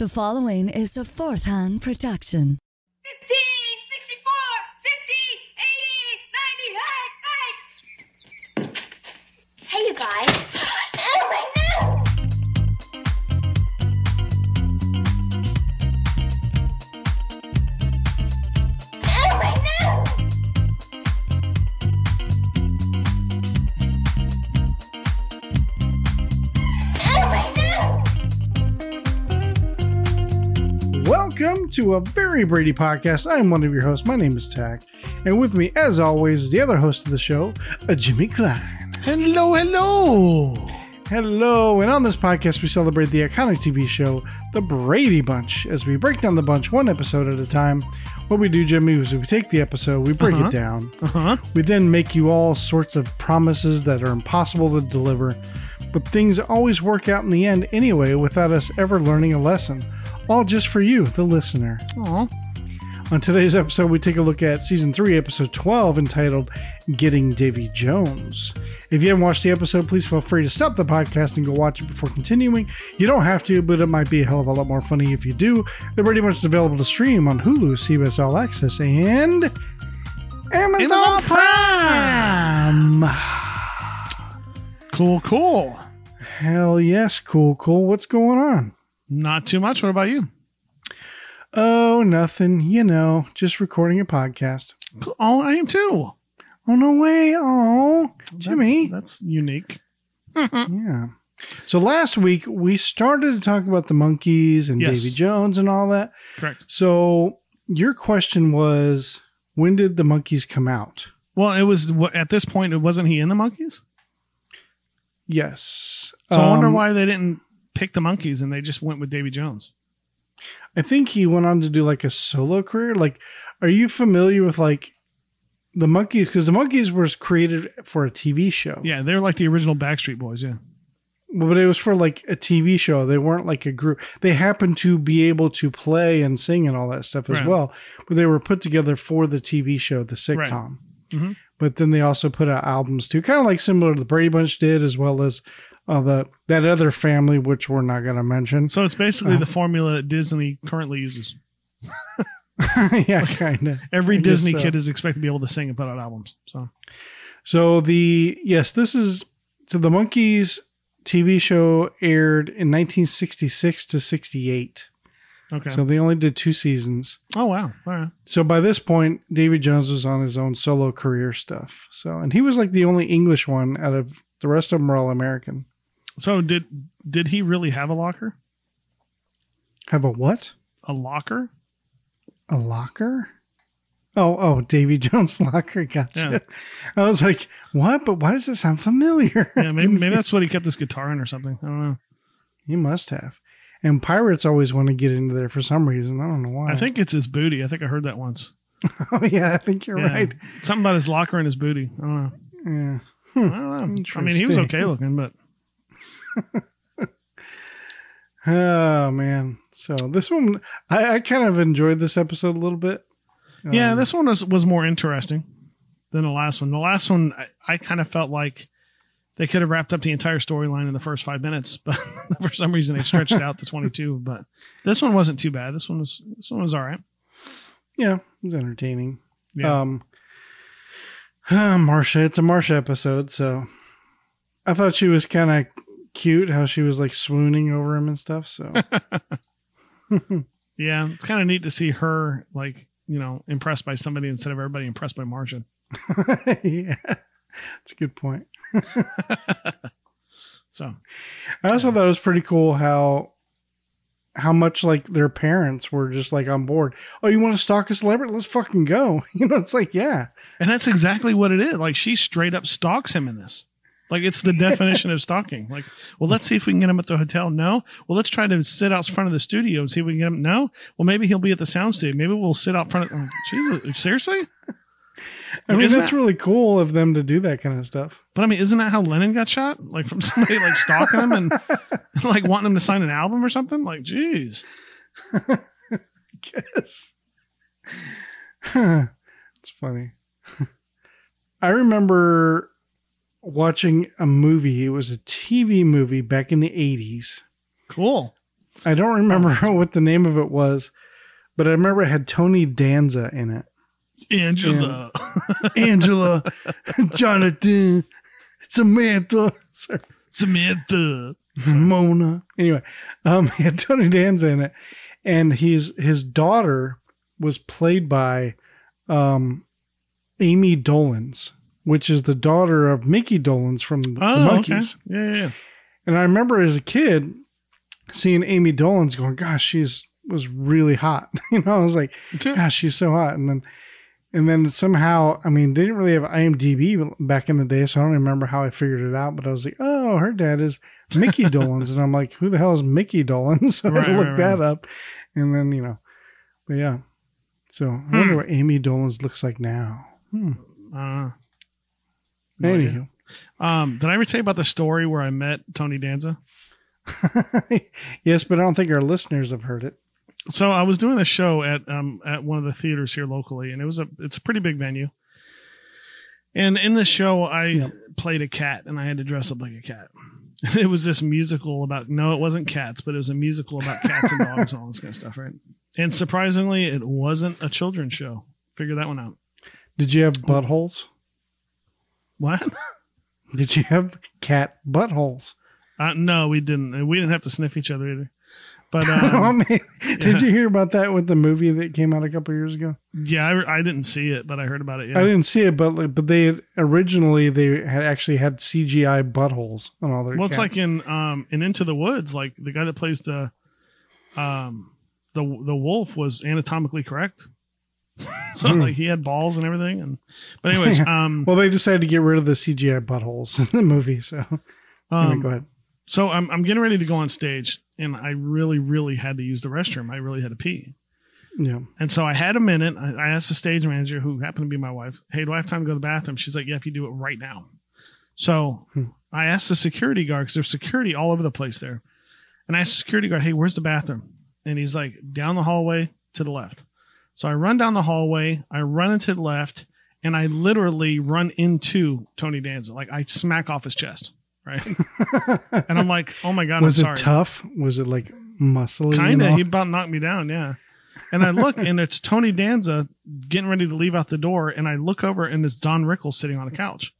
The following is a fourth hand production. 15, 64, 50, 80, 90, hey, hey! Hey, you guys. To a very Brady podcast. I'm one of your hosts. My name is Tach. And with me, as always, is the other host of the show, uh, Jimmy Klein. Hello, hello. Hello. And on this podcast, we celebrate the iconic TV show, The Brady Bunch, as we break down the bunch one episode at a time. What we do, Jimmy, is we take the episode, we break Uh-huh. it down, Uh huh. we then make you all sorts of promises that are impossible to deliver, but things always work out in the end anyway without us ever learning a lesson. All just for you, the listener. Aw. On today's episode, we take a look at season 3, episode 12, entitled Getting Davy Jones. If you haven't watched the episode, please feel free to stop the podcast and go watch it before continuing. You don't have to, but it might be a hell of a lot more funny if you do. They're pretty much available to stream on Hulu, CBS All Access, and Amazon, Amazon Prime. Cool, cool. Hell yes, cool, cool. What's going on? Not too much. What about you? Oh, nothing. You know, just recording a podcast. Oh, I am too. Oh, no way. Oh, Jimmy. That's, that's unique. Yeah. So last week we started to talk about the Monkees and Yes. Davy Jones and all that. Correct. So your question was when did the Monkees come out? Well, it was at this point. It wasn't he in the Monkees. Yes. So I wonder Um, why they didn't pick the Monkees and they just went with Davy Jones. I think he went on to do like a solo career. Like, are you familiar with like the Monkees? Because the Monkees was created for a TV show. Yeah, they're like the original Backstreet Boys. Yeah. But it was for like a TV show. They weren't like a group. They happened to be able to play and sing and all that stuff as Right. well. But they were put together for the TV show, the sitcom. Mhm. But then they also put out albums too, kind of like similar to the Brady Bunch did, as well as uh, the that other family, which we're not going to mention. So it's basically Uh, the formula that Disney currently uses. yeah, kind of. Every I Disney so. kid is expected to be able to sing and put out albums. So So the yes, this is so the Monkees TV show aired in 1966 to 68. okay. So they only did two seasons. oh wow. All right. So by this point, David Jones was on his own solo career stuff. So and he was like the only English one out of the rest of them were all American. So did did he really have a locker? Have a what? A locker? A locker? Oh, oh, Davy Jones locker. Gotcha. I was like, what? But why does it sound familiar? Yeah, maybe maybe that's what he kept his guitar in or something. I don't know. he must have. And pirates always want to get into there for some reason. I don't know why. I think it's his booty. I think I heard that once. Oh yeah, I think you're Yeah. right. Something about his locker and his booty. I don't know. Yeah. I don't know. I mean, he was okay looking, but Oh man. So this one, I, I kind of enjoyed this episode a little bit. yeah, Um, this one was was more interesting than the last one. The last one, I, I kind of felt like they could have wrapped up the entire storyline in the first five minutes, but for some reason they stretched out to twenty two. But this one wasn't too bad. This one was this one was all right. yeah, it was entertaining. Yeah. Um, Marcia, it's a Marcia episode, so I thought she was kind of cute how she was like swooning over him and stuff. So Yeah, it's kind of neat to see her like you know impressed by somebody instead of everybody impressed by Marcia. yeah, that's a good point. So I also thought it was pretty cool how how much like their parents were just like on board. Oh, you want to stalk a celebrity? Let's fucking go. You know, it's like yeah, And that's exactly what it is. Like she straight up stalks him in this. Like it's the definition of stalking. Like, well, let's see if we can get him at the hotel. No. Well, let's try to sit out front of the studio and see if we can get him. No. Well, maybe he'll be at the sound stage. Maybe we'll sit out front of. Oh, Jesus, seriously? I mean Isn't that's that- really cool of them to do that kind of stuff. But I mean, isn't that how Lennon got shot? Like from somebody like stalking him and like wanting him to sign an album or something? Like, geez. guess. it's funny. I remember watching a movie. It was a TV movie back in the 80s. Cool. I don't remember what the name of it was, but I remember it had Tony Danza in it. Angela. Angela, Jonathan, Samantha, sorry, Samantha. Mona. Anyway, um, he had Tony Danza in it, and he's his daughter was played by um, Ami Dolenz, which is the daughter of Micky Dolenz from the Oh, okay. Monkees. Yeah, yeah, yeah. And I remember as a kid seeing Ami Dolenz going, "Gosh, she's was really hot." you know, I was like, "Gosh, she's so hot." And then, and then somehow, I mean, they didn't really have IMDb back in the day, so I don't remember how I figured it out. But I was like, "Oh, her dad is Micky Dolenz," and I'm like, "Who the hell is Micky Dolenz?" So I had to Right, look right, that up, and then you know, but yeah. So I wonder what Ami Dolenz looks like now. Hmm. Uh, Anywho. Um, did I ever tell you about the story where I met Tony Danza? yes, but I don't think our listeners have heard it. So I was doing a show at um at one of the theaters here locally, and it was a it's a pretty big venue. And in this show, I Yep. played a cat, and I had to dress up like a cat. It was this musical about no, it wasn't cats, but it was a musical about cats and dogs and all this kind of stuff, right? And surprisingly, it wasn't a children's show. Figure that one out. Did you have buttholes? What? Did you have cat buttholes? Uh, no, we didn't. We didn't have to sniff each other either. But oh, um, man. Did you hear about that with the movie that came out a couple years ago? yeah, I, I didn't see it, but I heard about it. I didn't see it, but like, but they originally they had actually had CGI buttholes on all their. Well, it's like in um in Into the Woods, like the guy that plays the um the the wolf was anatomically correct. so Hmm. like he had balls and everything, and but anyways, um, well, they decided to get rid of the CGI buttholes in the movie. So anyway, um go ahead. so I'm I'm getting ready to go on stage, and I really really had to use the restroom. I really had to pee. Yeah. And so I had a minute. I, I asked the stage manager, who happened to be my wife, "Hey, do I have time to go to the bathroom?" She's like, "Yeah, if you do it right now." So Hmm. I asked the security guard because there's security all over the place there, and I asked the security guard, "Hey, where's the bathroom?" And he's like, "Down the hallway to the left." So I run down the hallway, I run into the left, and I literally run into Tony Danza. Like I smack off his chest, right? and I'm like, "Oh my god, was I'm it sorry." tough? Was it like muscly? Kind and of. all? He about knocked me down. Yeah. And I look, and it's Tony Danza getting ready to leave out the door, and I look over, and it's Don Rickles sitting on the couch.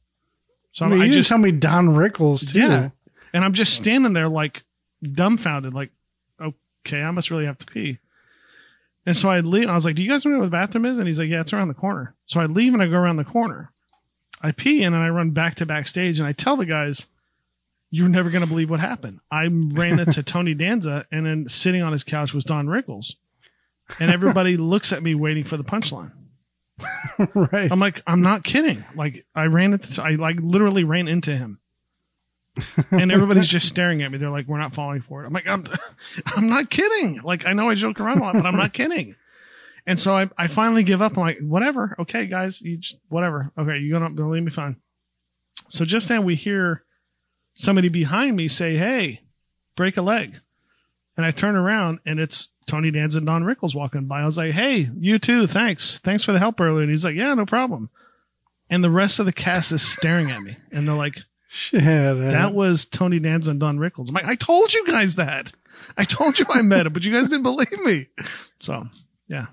So I mean, I just, tell me Don Rickles too. yeah, and I'm just standing there like dumbfounded, like, okay, I must really have to pee. And so I leave. I was like, "Do you guys know where the bathroom is?" And he's like, "Yeah, it's around the corner." So I leave and I go around the corner. I pee and then I run back to backstage and I tell the guys, "You're never going to believe what happened. I ran into Tony Danza and then sitting on his couch was Don Rickles, and everybody looks at me waiting for the punchline. right. I'm like, I'm not kidding. Like I ran into, I like literally ran into him. And everybody's just staring at me. They're like, "We're not falling for it." I'm like, "I'm, I'm not kidding." Like, I know I joke around a lot, but I'm not kidding. And so I, I finally give up. I'm like, "Whatever, okay, guys, you just whatever. Okay, you're gonna believe me? Fine." So just then we hear somebody behind me say, "Hey, break a leg," and I turn around and it's Tony Danza and Don Rickles walking by. I was like, "Hey, you too. Thanks, thanks for the help earlier." And he's like, "Yeah, no problem." And the rest of the cast is staring at me, and they're like. Shit. That was Tony Danza and Don Rickles. I'm like, I told you guys that. I told you I met him, but you guys didn't believe me. So, yeah.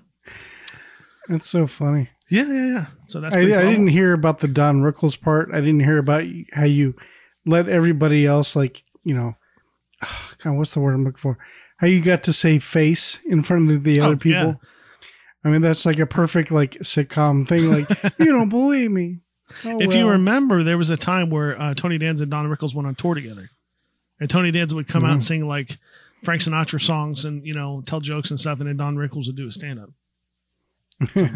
That's so funny. Yeah, yeah, yeah. So that's I, I didn't hear about the Don Rickles part. I didn't hear about how you let everybody else, like, you know, God, what's the word I'm looking for? How you got to say face in front of the Oh, other people. yeah. I mean, that's like a perfect, like, sitcom thing. Like, you don't believe me. Oh, If you remember, there was a time where uh, Tony Danza and Don Rickles went on tour together. And Tony Danza would come out and sing like Frank Sinatra songs and, you know, tell jokes and stuff. And then Don Rickles would do a stand up. So,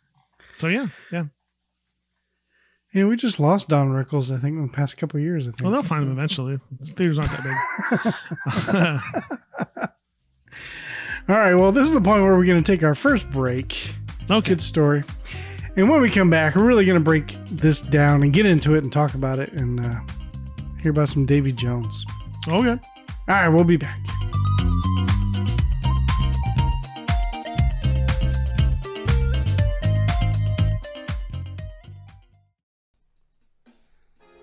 so, yeah, yeah. Yeah, we just lost Don Rickles, I think, in the past couple of years. I think. Well, they'll find him eventually. His theaters aren't that big. All right. Well, this is the point where we're going to take our first break. okay. Good story. And when we come back, we're really going to break this down and get into it and talk about it and uh, hear about some Davy Jones. Okay. All right. We'll be back.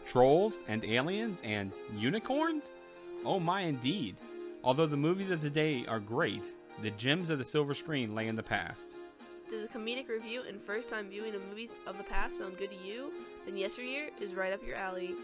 Trolls and aliens and unicorns? Oh my indeed. Although the movies of today are great, the gems of the silver screen lay in the past. Does a comedic review and first time viewing of movies of the past sound good to you? Then Yesteryear is right up your alley.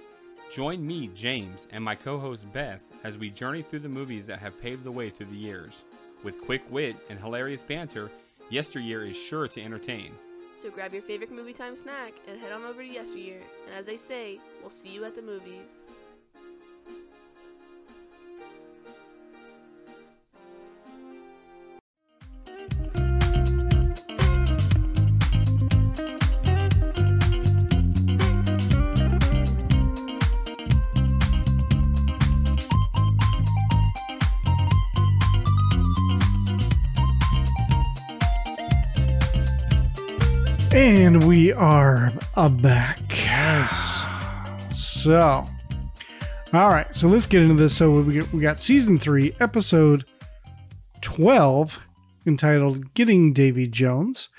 Join me, James, and my co host Beth as we journey through the movies that have paved the way through the years. With quick wit and hilarious banter, Yesteryear is sure to entertain. So grab your favorite movie time snack and head on over to Yesteryear. And as they say, we'll see you at the movies. And we are uh, back. Yes. So, all right. So let's get into this. So we got, we got season three, episode twelve, entitled "Getting Davy Jones."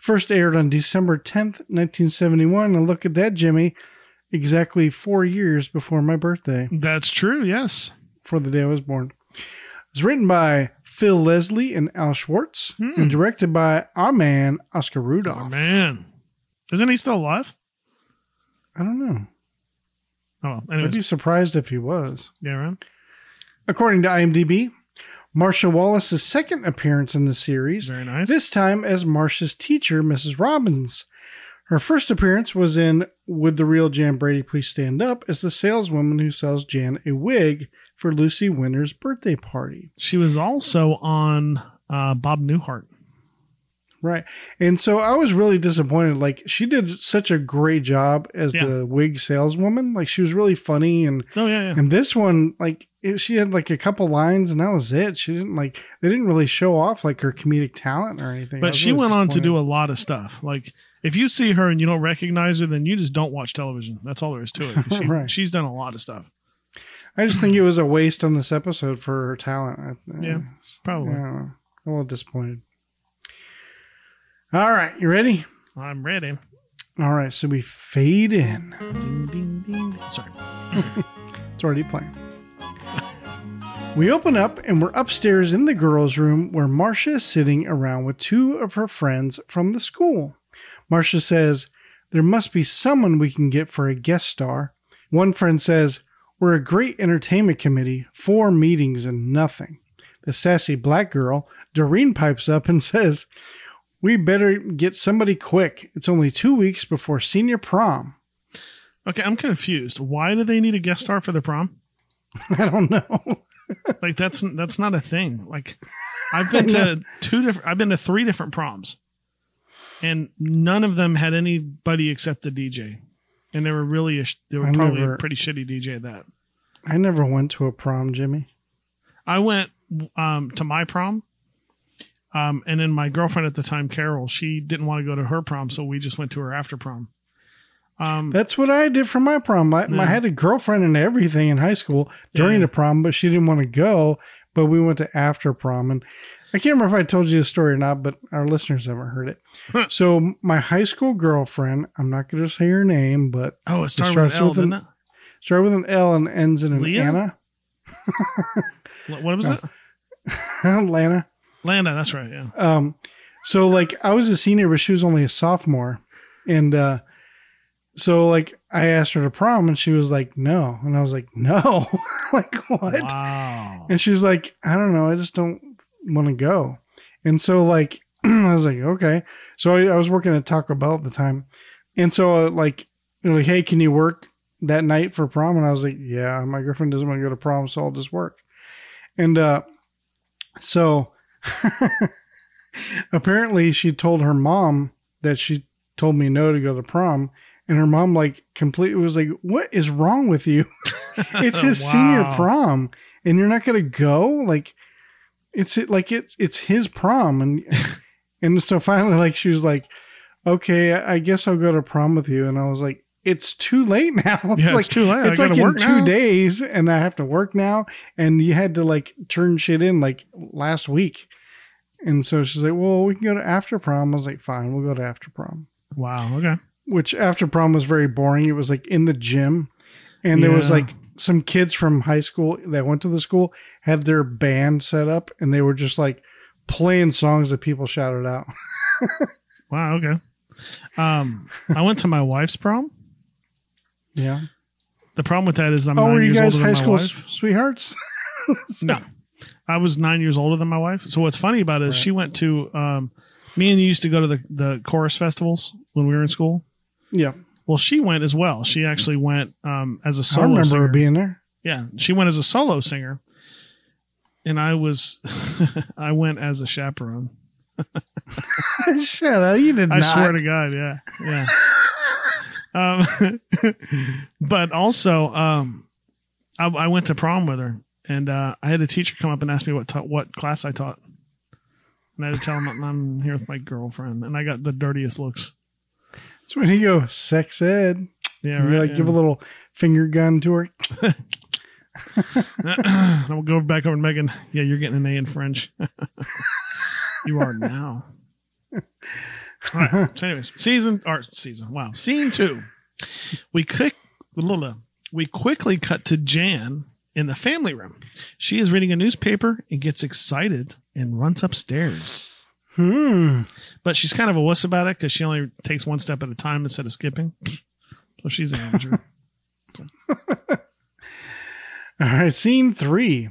First aired on December tenth, nineteen seventy one. And look at that, Jimmy! Exactly four years before my birthday, That's true. Yes. for the day I was born. It was written by Phil Leslie and Al Schwartz, and directed by our man Oscar Rudolph. Oh, man. Isn't he still alive? I don't know. Oh, well, I'd be surprised if he was. Yeah, right. According to IMDb, Marcia Wallace's second appearance in the series, Very nice. this time as Marcia's teacher, Mrs. Robbins. Her first appearance was in Would the Real Jan Brady Please Stand Up as the saleswoman who sells Jan a wig for Lucy Winter's birthday party. She was also on uh, Bob Newhart. Right. And so I was really disappointed. Like, she did such a great job as Yeah. the wig saleswoman. Like, she was really funny and Oh, yeah, yeah. And this one, like, it, she had like a couple lines, and that was it. She didn't like they didn't really show off like her comedic talent or anything. But she really went on to do a lot of stuff. Like, if you see her and you don't recognize her, then you just don't watch television. That's all there is to it. She, Right. She's done a lot of stuff. I just think it was a waste on this episode for her talent. Yeah, Probably. I a little disappointed. All right, you ready? I'm ready. All right, so we fade in. Ding, ding, ding. Sorry. It's already playing. We open up and we're upstairs in the girls' room where Marcia is sitting around with two of her friends from the school. Marcia says, There must be someone we can get for a guest star. One friend says, We're a great entertainment committee, four meetings and nothing. The sassy black girl, Doreen, pipes up and says, We better get somebody quick. It's only two weeks before senior prom. Okay, I'm confused. Why do they need a guest star for the prom? I don't know. Like that's that's not a thing. Like I've been to two different I've been to three different proms. And none of them had anybody except the DJ. And they were really a, they were I probably never- a pretty shitty DJ at that. I never went to a prom, Jimmy. I went um, to my prom. Um, and then my girlfriend at the time, Carol, she didn't want to go to her prom, so we just went to her after prom. Um, That's what I did for my prom. I, Yeah. I had a girlfriend and everything in high school during Yeah. the prom, but she didn't want to go. But we went to after prom, and I can't remember if I told you the story or not, but our listeners haven't heard it. Huh. so my high school girlfriend, I'm not going to say her name, but oh, it started starts with L, an- started with an L and ends in an Leah? Anna. What was it? Lana. Landa, that's right. Yeah. Um, so like I was a senior, but she was only a sophomore, and uh, so like I asked her to prom, and she was like, "No," and I was like, "No, like what?" Wow. And she's like, "I don't know, I just don't want to go." And so like I was like, "Okay." So I, I was working at Taco Bell at the time, and so uh, like they're like, "Hey, can you work that night for prom?" And I was like, "Yeah, my girlfriend doesn't want to go to prom, so I'll just work." And uh, so apparently she told her mom that she told me no to go to prom and her mom like completely was like what is wrong with you? It's his senior prom and you're not gonna go? Like it's it like it's it's his prom. And and so finally like she was like okay i I guess i'll go to prom with you. And i was like it's too late now it's Yeah, like it's too late. I it's like gotta in two now. days and i have to work now and you had to like turn shit in like last week and so she's like well we can go to after prom i was like fine we'll go to after prom Wow. Okay. which after prom was very boring it was like in the gym and there was like some kids from high school that went to the school had their band set up and they were just like playing songs that people shouted out. Wow. Okay. Um, I went to my wife's prom. Yeah. The problem with that is I'm Oh, nine were you years guys older high than school my s- wife. sweethearts? No, I was nine years older than my wife. So what's funny about it is Right. she went to. Um, me and you used to go to the the chorus festivals when we were in school. Yeah. Well, she went as well. She actually went um, as a I solo singer. I remember singer. her being there. yeah, she went as a solo singer, and I was I went as a chaperone. Shut up. You did I not. swear to God, yeah, yeah. Um, but also, um, I, I went to prom with her, and uh, I had a teacher come up and ask me what ta- what class I taught, and I had to tell him I'm- here with my girlfriend, and I got the dirtiest looks. That's when you go sex ed. Yeah, You right. like give a little finger gun to her. I'm gonna go back over to Megan. Yeah, you're getting an A in French. you are now. All right. So, anyways, season or season. Wow, scene two. We quick, we quickly cut to Jan in the family room. She is reading a newspaper and gets excited and runs upstairs. Hmm. But she's kind of a wuss about it because she only takes one step at a time instead of skipping. So she's an amateur. All right, scene three.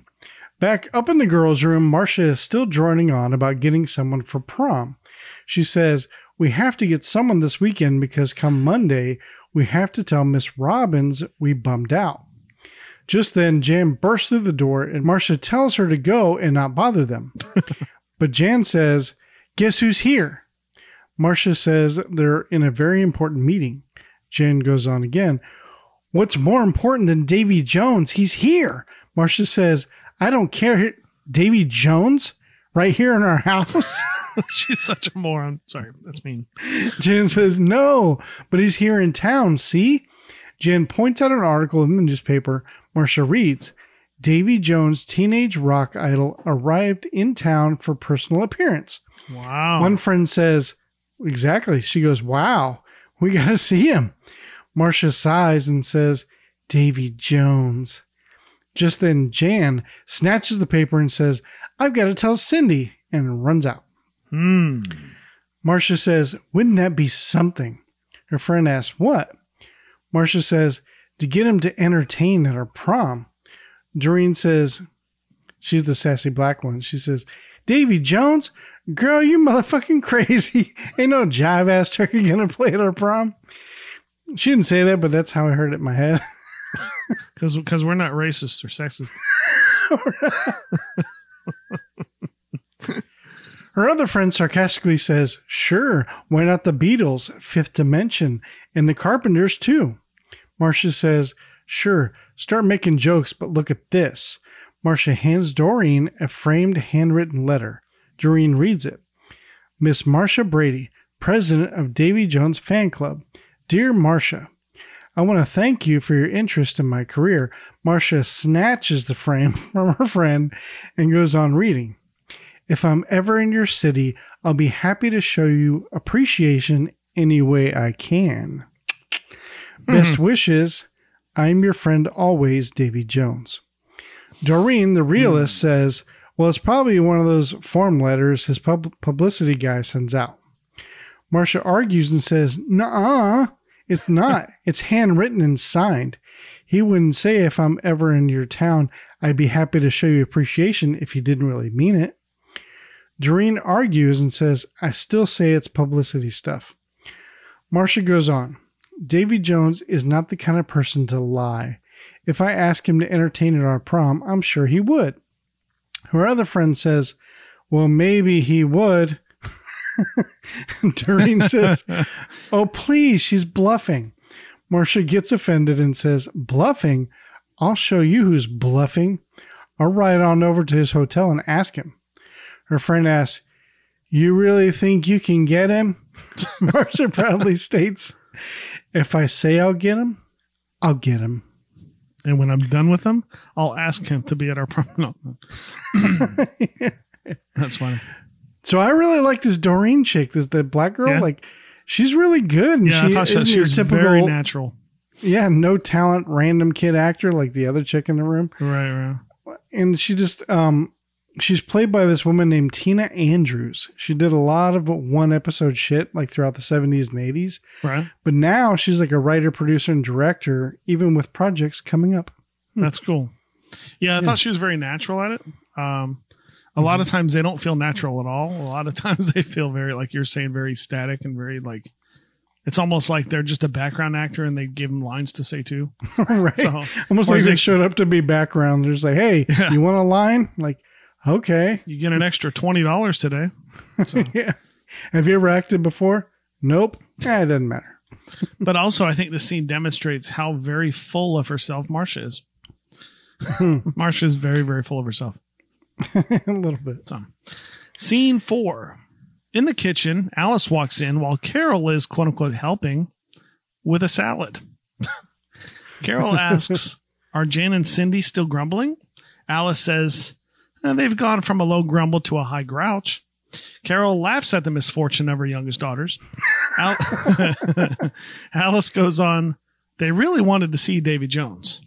Back up in the girls' room, Marcia is still droning on about getting someone for prom. She says, We have to get someone this weekend because come Monday, we have to tell Miss Robbins we bummed out. Just then, Jan bursts through the door and Marcia tells her to go and not bother them. but Jan says, Guess who's here? Marcia says they're in a very important meeting. Jan goes on again. What's more important than Davy Jones? He's here. Marcia says, I don't care. Davy Jones? Right here in our house? she's such a moron. Sorry, that's mean. Jen says, No, but he's here in town. See? Jen points out an article in the newspaper. Marcia reads, Davy Jones' teenage rock idol arrived in town for personal appearance. Wow. One friend says, Exactly. She goes, Wow, we got to see him. Marcia sighs and says, Davy Jones. Just then, Jan snatches the paper and says, I've got to tell Cindy, and runs out. Hmm. Marcia says, Wouldn't that be something? Her friend asks, What? Marcia says, To get him to entertain at our prom. Doreen says, She's the sassy black one. She says, Davy Jones, girl, you motherfucking crazy. Ain't no jive ass turkey gonna play at our prom. She didn't say that, but that's how I heard it in my head. Because because we're not racist or sexist. Her other friend sarcastically says, Sure, why not the Beatles, Fifth Dimension, and the Carpenters too? Marcia says, Sure, start making jokes, but look at this. Marcia hands Doreen a framed handwritten letter. Doreen reads it. Miss Marcia Brady, president of Davy Jones Fan Club. Dear Marcia, I want to thank you for your interest in my career. Marcia snatches the frame from her friend and goes on reading. If I'm ever in your city, I'll be happy to show you appreciation any way I can. Best mm-hmm. wishes. I'm your friend always, Davy Jones. Doreen, the realist, hmm. says, Well, it's probably one of those form letters his pub- publicity guy sends out. Marcia argues and says, Nuh it's not. it's handwritten and signed. He wouldn't say if I'm ever in your town, I'd be happy to show you appreciation if he didn't really mean it. Doreen argues and says, I still say it's publicity stuff. Marcia goes on. Davy Jones is not the kind of person to lie. If I ask him to entertain at our prom, I'm sure he would. Her other friend says, Well, maybe he would. Doreen says, Oh, please, she's bluffing. Marcia gets offended and says, Bluffing? I'll show you who's bluffing. I'll ride on over to his hotel and ask him. Her friend asks, You really think you can get him? Marcia proudly states, If I say I'll get him, I'll get him. And when I'm done with him, I'll ask him to be at our prom. No. That's funny. So I really like this Doreen chick, this the black girl. Yeah. Like she's really good. And Yeah, she I thought she, she was typical very natural. yeah, no talent, random kid actor like the other chick in the room. Right, right. and she just um she's played by this woman named Tina Andrews. She did a lot of one episode shit like throughout the 70s and 80s, Right. but now she's like a writer, producer and director even with projects coming up. That's cool. Yeah, I thought she was very natural at it. Um, a lot of times they don't feel natural at all. A lot of times they feel very, like you're saying, very static and very like. It's almost like they're just a background actor and they give them lines to say too. right. So Almost like is they showed up to be background. They're just like, "Hey, Yeah. you want a line?" Like, "Okay." you get an extra twenty dollars today. So, yeah. Have you ever acted before? Nope. Eh, it doesn't matter. but also, I think the scene demonstrates how very full of herself Marcia is. Marcia is very, very full of herself. a little bit. So, scene four. In the kitchen, Alice walks in while Carol is quote unquote helping with a salad. Carol asks, Are Jan and Cindy still grumbling? Alice says, "Eh, They've gone from a low grumble to a high grouch. Carol laughs at the misfortune of her youngest daughters. Al- Alice goes on, They really wanted to see Davy Jones.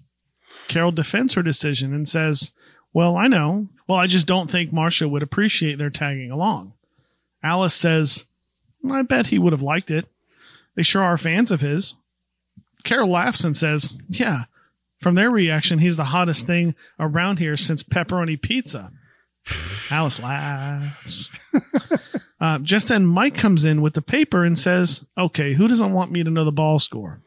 Carol defends her decision and says, Well, I know. Well, I just don't think Marcia would appreciate their tagging along. Alice says, I bet he would have liked it. They sure are fans of his. Carol laughs and says, Yeah. From their reaction, he's the hottest thing around here since pepperoni pizza. Alice laughs. uh, just then, Mike comes in with the paper and says, Okay, who doesn't want me to know the ball score?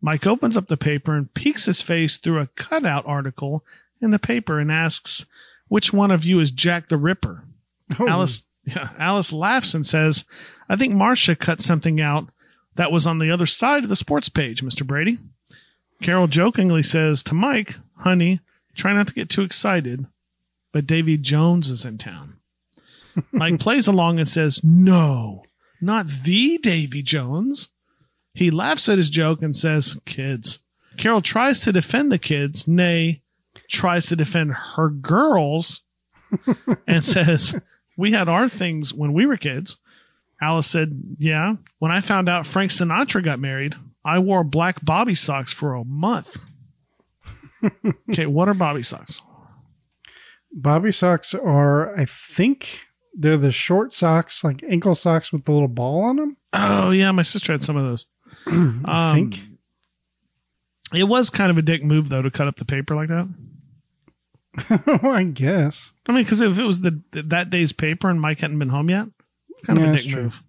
Mike opens up the paper and peeks his face through a cutout article in the paper and asks, Which one of you is Jack the Ripper? Oh, Alice yeah, Alice laughs and says, I think Marcia cut something out that was on the other side of the sports page, Mr. Brady. Carol jokingly says to Mike, Honey, try not to get too excited, but Davy Jones is in town. Mike plays along and says, No, not the Davy Jones. He laughs at his joke and says, Kids. Carol tries to defend the kids, nay, tries to defend her girls, and says, We had our things when we were kids. Alice said, Yeah. When I found out Frank Sinatra got married, I wore black bobby socks for a month. okay, what are bobby socks? Bobby socks are, I think, they're the short socks, like ankle socks with the little ball on them. Oh, yeah, my sister had some of those. I Um, think. It was kind of a dick move, though, to cut up the paper like that. I guess. I mean, because if it was the that day's paper and Mike hadn't been home yet, kind Yeah, of a dick move.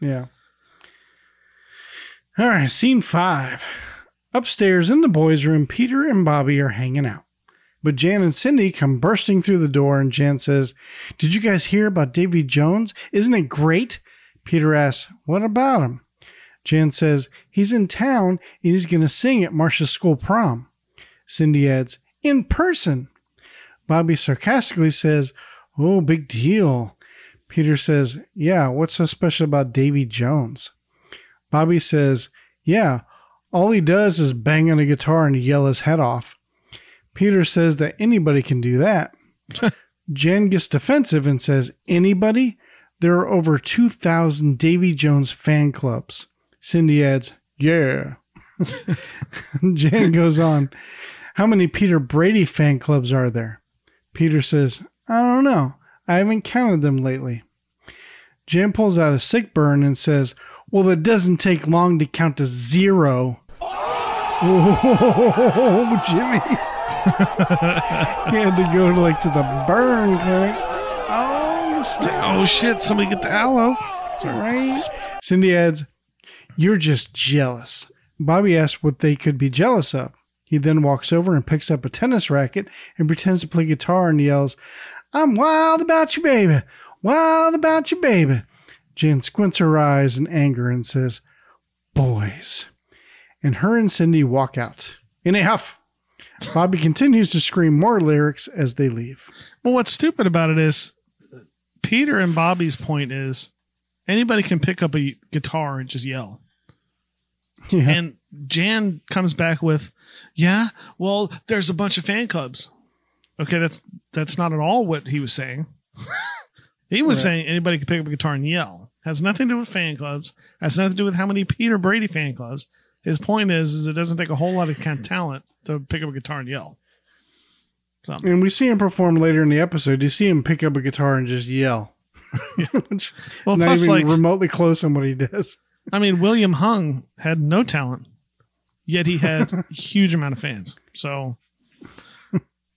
Yeah. All right, scene five. Upstairs in the boys' room, Peter and Bobby are hanging out. But Jan and Cindy come bursting through the door, and Jan says, Did you guys hear about Davy Jones? Isn't it great? Peter asks, What about him? Jan says, He's in town and he's going to sing at Marcia's school prom. Cindy adds, In person. Bobby sarcastically says, Oh, big deal. Peter says, Yeah, what's so special about Davy Jones? Bobby says, Yeah, all he does is bang on a guitar and yell his head off. Peter says that anybody can do that. Jen gets defensive and says, Anybody? There are over 2,000 Davy Jones fan clubs. Cindy adds, Yeah. Jen goes on, How many Peter Brady fan clubs are there? Peter says, I don't know. I haven't counted them lately. Jen pulls out a sick burn and says, Well, it doesn't take long to count to zero. Oh, Jimmy. he had to go to like to the burn clinic. Oh, snap. Oh shit! Somebody get the aloe. right. Cindy adds, You're just jealous. Bobby asks what they could be jealous of. He then walks over and picks up a tennis racket and pretends to play guitar and yells, I'm wild about you, baby. Wild about you, baby. Jen squints her eyes in anger and says, Boys. And her and Cindy walk out in a huff. Bobby continues to scream more lyrics as they leave. Well, what's stupid about it is Peter and Bobby's point is anybody can pick up a guitar and just yell. Yeah. And Jan comes back with, "Yeah, well, there's a bunch of fan clubs." Okay, that's that's not at all what he was saying. he was Right. saying anybody could pick up a guitar and yell. Has nothing to do with fan clubs. Has nothing to do with how many Peter Brady fan clubs. his point is, is it doesn't take a whole lot of kind of talent to pick up a guitar and yell. So And we see him perform later in the episode. You see him pick up a guitar and just yell. Which- well, not even like remotely close on what he does. I mean, William Hung had no talent, yet he had a huge amount of fans. So,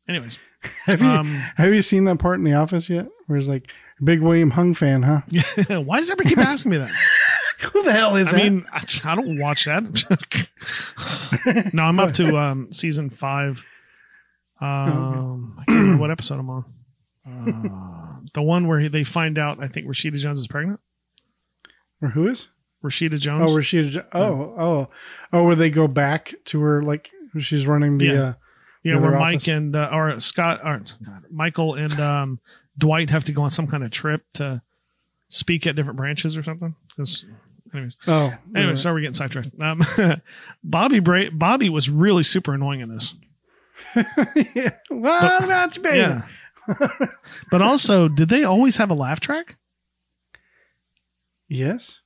anyways, Have you Um, have you seen that part in The Office yet? Where it's like big William Hung fan, huh? why does everybody keep asking me that? Who the hell is I mean, I, I don't watch that. no, I'm up to um, season five. Um, I can't remember what episode I'm on. Uh, the one where he, they find out, I think Rashida Jones is pregnant. or who is? Rashida Oh, Jones. where she? Oh, oh, oh, where they go back to her like she's running the. Yeah. Uh, yeah, where other Mike office. and uh, or Scott or God, Michael and um, Dwight have to go on some kind of trip to speak at different branches or something. 'Cause- anyways, oh, anyway, right. sorry we're getting sidetracked. Um, Bobby Bra- Bobby was really super annoying in this. yeah. What about you, baby? Yeah. but also, did they always have a laugh track? Yes.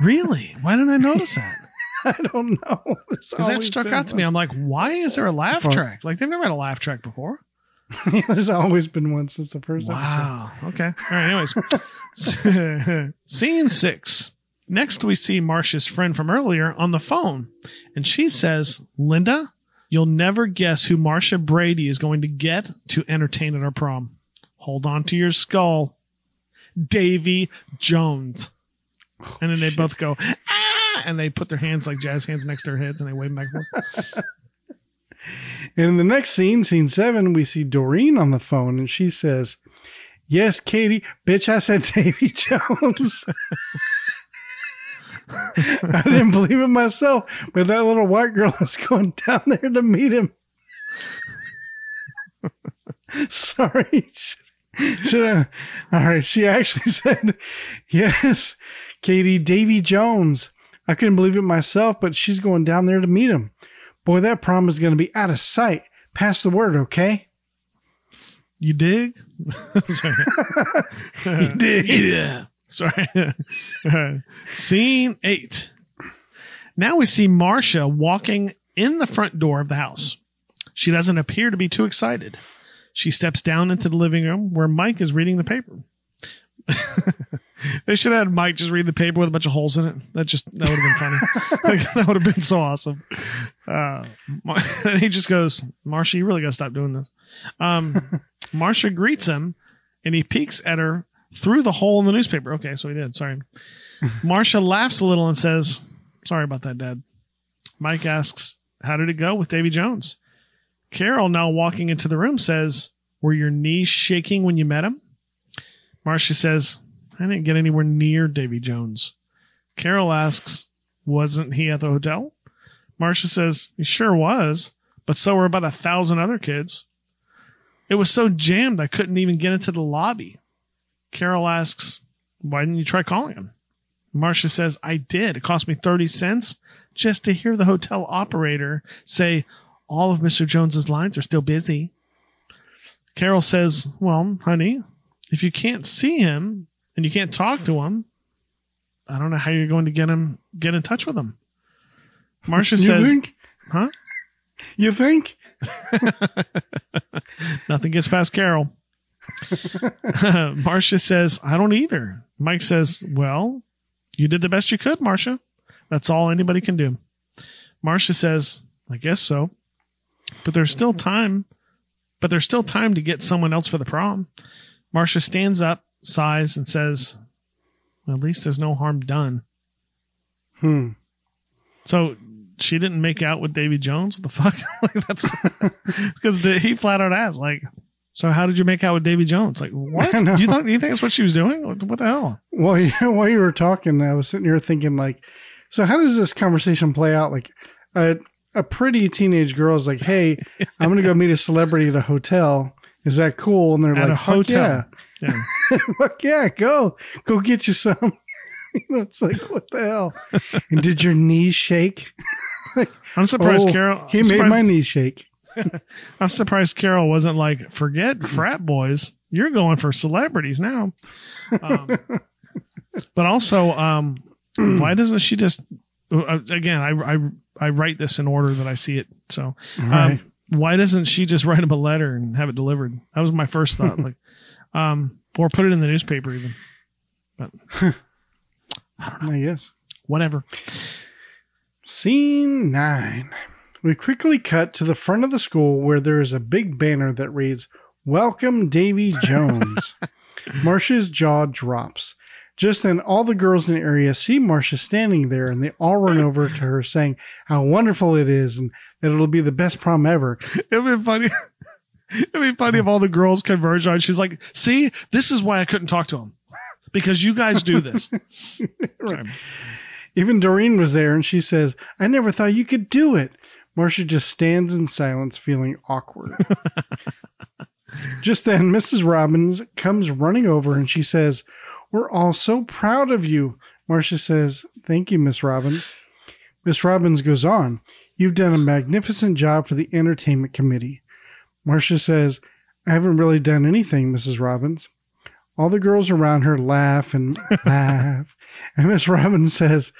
Really? Why didn't I notice that? I don't know. Because that stuck out to me. I'm like, why is there a laugh Fun. track? Like they've never had a laugh track before. There's always been one since the first episode. Wow. Okay. All right. Anyways, scene six. Next, we see Marcia's friend from earlier on the phone, and she says, "Linda, you'll never guess who Marcia Brady is going to get to entertain at our prom. Hold on to your skull, Davy Jones." And then they both go, "Ah!" and they put their hands like jazz hands next to their heads, and they wave back and forth. And in the next scene, scene seven, we see Doreen on the phone and she says, Yes, Katie, bitch, I said Davy Jones. I didn't believe it myself, but that little white girl is going down there to meet him. Sorry. Should I? All right. She actually said, Yes, Katie, Davy Jones. I couldn't believe it myself, but she's going down there to meet him. Boy, that prom is going to be out of sight. Pass the word, okay? You dig? You dig? Yeah. Sorry. Scene eight. Now we see Marcia walking in the front door of the house. She doesn't appear to be too excited. She steps down into the living room where Mike is reading the paper. they should have had Mike just read the paper with a bunch of holes in it. That just that would have been funny. like, that would have been so awesome. Uh, and he just goes, "Marcia, you really got to stop doing this." Um, Marcia greets him, and he peeks at her through the hole in the newspaper. Okay, so he did. Sorry. Marcia laughs a little and says, "Sorry about that, Dad." Mike asks, "How did it go with Davy Jones?" Carol, now walking into the room, says, "Were your knees shaking when you met him?" Marcia says, "I didn't get anywhere near Davy Jones." Carol asks, "Wasn't he at the hotel?" Marcia says, "He sure was, but so were about a thousand other kids." It was so jammed I couldn't even get into the lobby. Carol asks, Why didn't you try calling him? Marcia says, I did. It cost me 30 cents just to hear the hotel operator say, All of Mr. Jones's lines are still busy. Carol says, Well, honey, if you can't see him and you can't talk to him, I don't know how you're going to get him get in touch with him. Marcia says, You think? Huh? You think? Nothing gets past Carol. Marcia says, I don't either. Mike says, Well, you did the best you could, Marcia. That's all anybody can do. Marcia says, I guess so. But there's still time. But there's still time to get someone else for the prom. Marcia stands up, sighs, and says, well, At least there's no harm done. Hmm. So she didn't make out with Davy Jones. What the fuck? like that's because the, he flat out asked, like, so how did you make out with Davy Jones? Like, what? You thought you think that's what she was doing? What, what the hell? While you, while you were talking, I was sitting here thinking, like, so how does this conversation play out? Like, a, a pretty teenage girl is like, hey, I'm going to go meet a celebrity at a hotel. Is that cool? And they're At like, a "Fuck hotel. Yeah. Yeah. Yeah, go. Go get you some. you know, it's like, what the hell? and did your knees shake? I'm surprised Oh, Carol. He I'm made my knees shake. I'm surprised Carol wasn't like, forget frat boys. You're going for celebrities now. Um, but also, um, why doesn't she just uh, again, I, I I write this in order that I see it. So, um, Right. why doesn't she just write him a letter and have it delivered? That was my first thought. like, um, or put it in the newspaper even. But I don't know. I guess. Whatever. Scene nine. We quickly cut to the front of the school where there is a big banner that reads, Welcome Davy Jones. Marcia's jaw drops. Just then, all the girls in the area see Marcia standing there and they all run over to her saying how wonderful it is and that it'll be the best prom ever. It'd be funny. It'd be funny if all the girls converge on. She's like, "See, this is why I couldn't talk to him because you guys do this." Sorry. Even Doreen was there and she says, I never thought you could do it. Marcia just stands in silence, feeling awkward. just then, Mrs. Robbins comes running over and she says, We're all so proud of you. Marcia says, Thank you, Miss Robbins. Miss Robbins goes on, You've done a magnificent job for the entertainment committee. Marcia says, I haven't really done anything, Mrs. Robbins. All the girls around her laugh and laugh. And Miss Robbins says,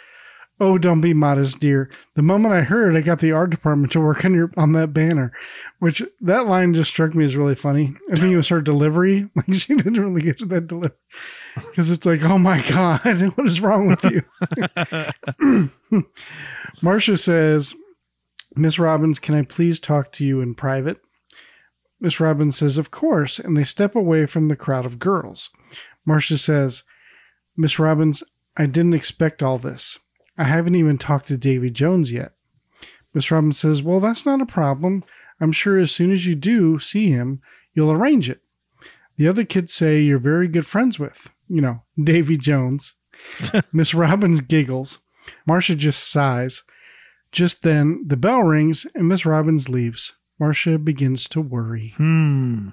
Oh, don't be modest, dear. The moment I heard, I got the art department to work on your on that banner, which that line just struck me as really funny. I think it was her delivery. Like she didn't really get to that delivery because it's like, oh my god, what is wrong with you? Marcia says, Miss Robbins, can I please talk to you in private? Miss Robbins says, Of course, and they step away from the crowd of girls. Marcia says, Miss Robbins, I didn't expect all this. I haven't even talked to Davy Jones yet. Miss Robbins says, Well, that's not a problem. I'm sure as soon as you do see him, you'll arrange it. The other kids say you're very good friends with, you know, Davy Jones. Miss Robbins giggles. Marcia just sighs. Just then, the bell rings and Miss Robbins leaves. Marcia begins to worry. Hmm.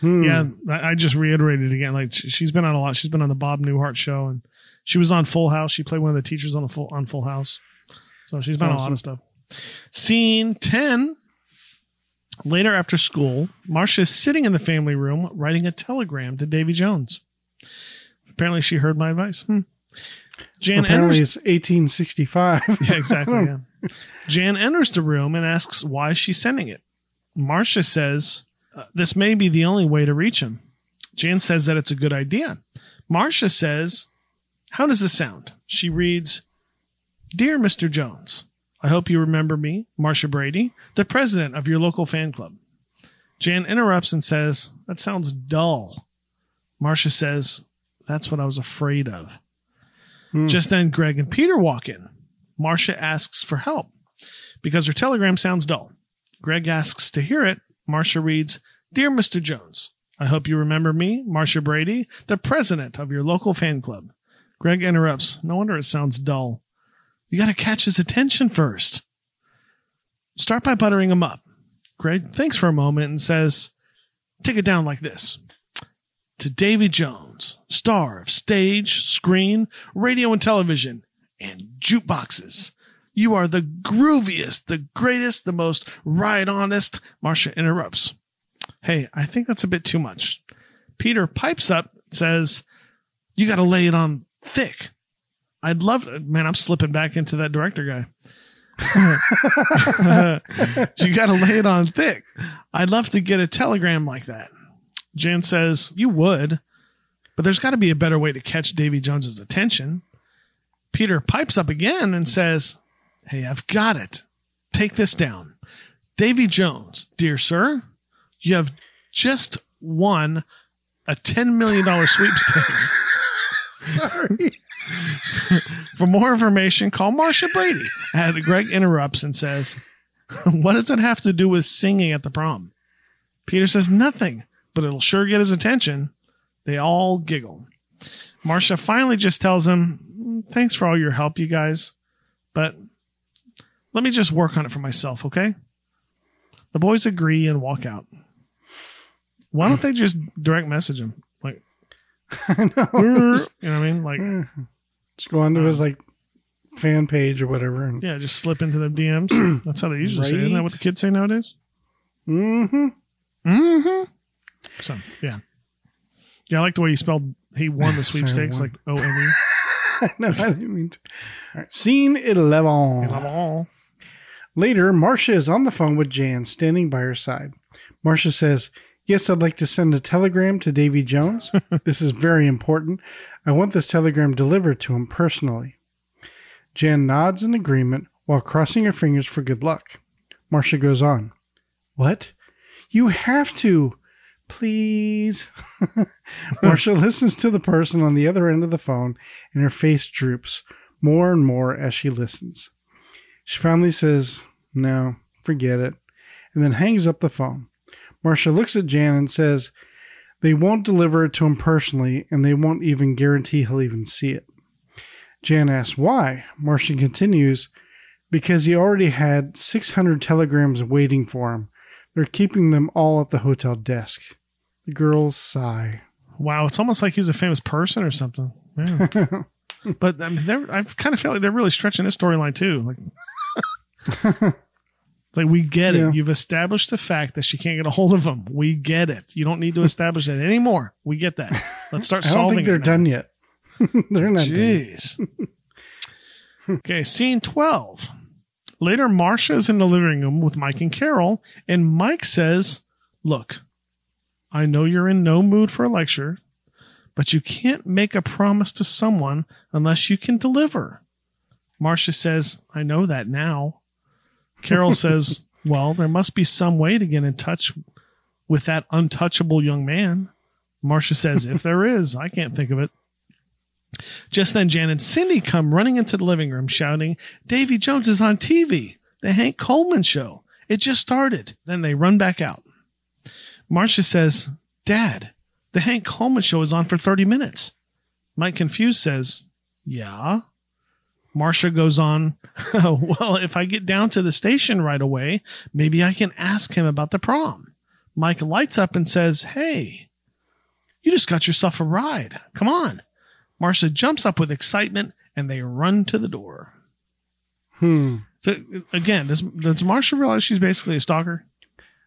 Hmm. Yeah, I just reiterated again. Like she- she's been on a lot. She's been on the Bob Newhart show, and she was on Full House. She played one of the teachers on the full on Full House. So she's been on a lot of stuff. Scene ten. Later after school, Marcia is sitting in the family room writing a telegram to Davy Jones. Apparently, she heard my advice. Hmm. Jan Apparently, enters. it's 1865. Yeah, exactly. Yeah. Jan enters the room and asks why she's sending it. Marcia says uh, this may be the only way to reach him. Jan says that it's a good idea. Marcia says, How does this sound? She reads, Dear Mr. Jones, I hope you remember me, Marcia Brady, the president of your local fan club. Jan interrupts and says, That sounds dull. Marcia says, That's what I was afraid of. Hmm. Just then, Greg and Peter walk in. Marcia asks for help because her telegram sounds dull. Greg asks to hear it. Marcia reads, Dear Mr. Jones, I hope you remember me, Marcia Brady, the president of your local fan club. Greg interrupts. No wonder it sounds dull. You got to catch his attention first. Start by buttering him up. Greg thinks for a moment and says, Take it down like this. To Davy Jones, star of stage, screen, radio and television, and jukeboxes. You are the grooviest, the greatest, the most right honest. Marcia interrupts. Hey, I think that's a bit too much. Peter pipes up, says, You got to lay it on thick. I'd love man, I'm slipping back into that director guy. you got to lay it on thick. I'd love to get a telegram like that. Jan says, You would, but there's got to be a better way to catch Davy Jones's attention. Peter pipes up again and says, Hey, I've got it. Take this down. Davy Jones, dear sir, you have just won a $10 million sweepstakes. Sorry. For more information, call Marcia Brady. And Greg interrupts and says, What does that have to do with singing at the prom? Peter says, Nothing, but it'll sure get his attention. They all giggle. Marcia finally just tells him, Thanks for all your help, you guys, but let me just work on it for myself, okay? The boys agree and walk out. Why don't they just direct message him? Like, I know. you know what I mean? Like, Just go onto his like fan page or whatever. And, Yeah, just slip into the DMs. That's how they usually say. it. Isn't that what the kids say nowadays? Mm-hmm. Mm-hmm. So yeah, yeah. I like the way you spelled. He won the sweepstakes, like O N E. no, I didn't mean to. All right, scene 11. Later, Marcia is on the phone with Jan standing by her side. Marcia says, Yes, I'd like to send a telegram to Davy Jones. this is very important. I want this telegram delivered to him personally. Jan nods in agreement while crossing her fingers for good luck. Marcia goes on, What? You have to. Please. Marcia listens to the person on the other end of the phone, and her face droops more and more as she listens. She finally says, No, forget it, and then hangs up the phone. Marcia looks at Jan and says, They won't deliver it to him personally, and they won't even guarantee he'll even see it. Jan asks why. Marcia continues, Because he already had 600 telegrams waiting for him. They're keeping them all at the hotel desk. Girls sigh. Wow, it's almost like he's a famous person or something. Yeah. but I mean, I kind of feel like they're really stretching this storyline too. Like, like we get Yeah. it. You've established the fact that she can't get a hold of him. We get it. You don't need to establish that anymore. We get that. Let's start solving. I don't think they're done yet. they're not. Jeez. okay, scene 12. Later, Marcia is in the living room with Mike and Carol, and Mike says, Look, I know you're in no mood for a lecture, but you can't make a promise to someone unless you can deliver. Marcia says, I know that now. Carol says, Well, there must be some way to get in touch with that untouchable young man. Marcia says, If there is, I can't think of it. Just then, Jan and Cindy come running into the living room shouting, Davy Jones is on TV, the Hank Coleman show. It just started. Then they run back out. Marcia says, Dad, the Hank Coleman show is on for 30 minutes. Mike, confused, says, Yeah. Marcia goes on, Well, if I get down to the station right away, maybe I can ask him about the prom. Mike lights up and says, Hey, you just got yourself a ride. Come on. Marcia jumps up with excitement and they run to the door. Hmm. So again, does does Marcia realize she's basically a stalker?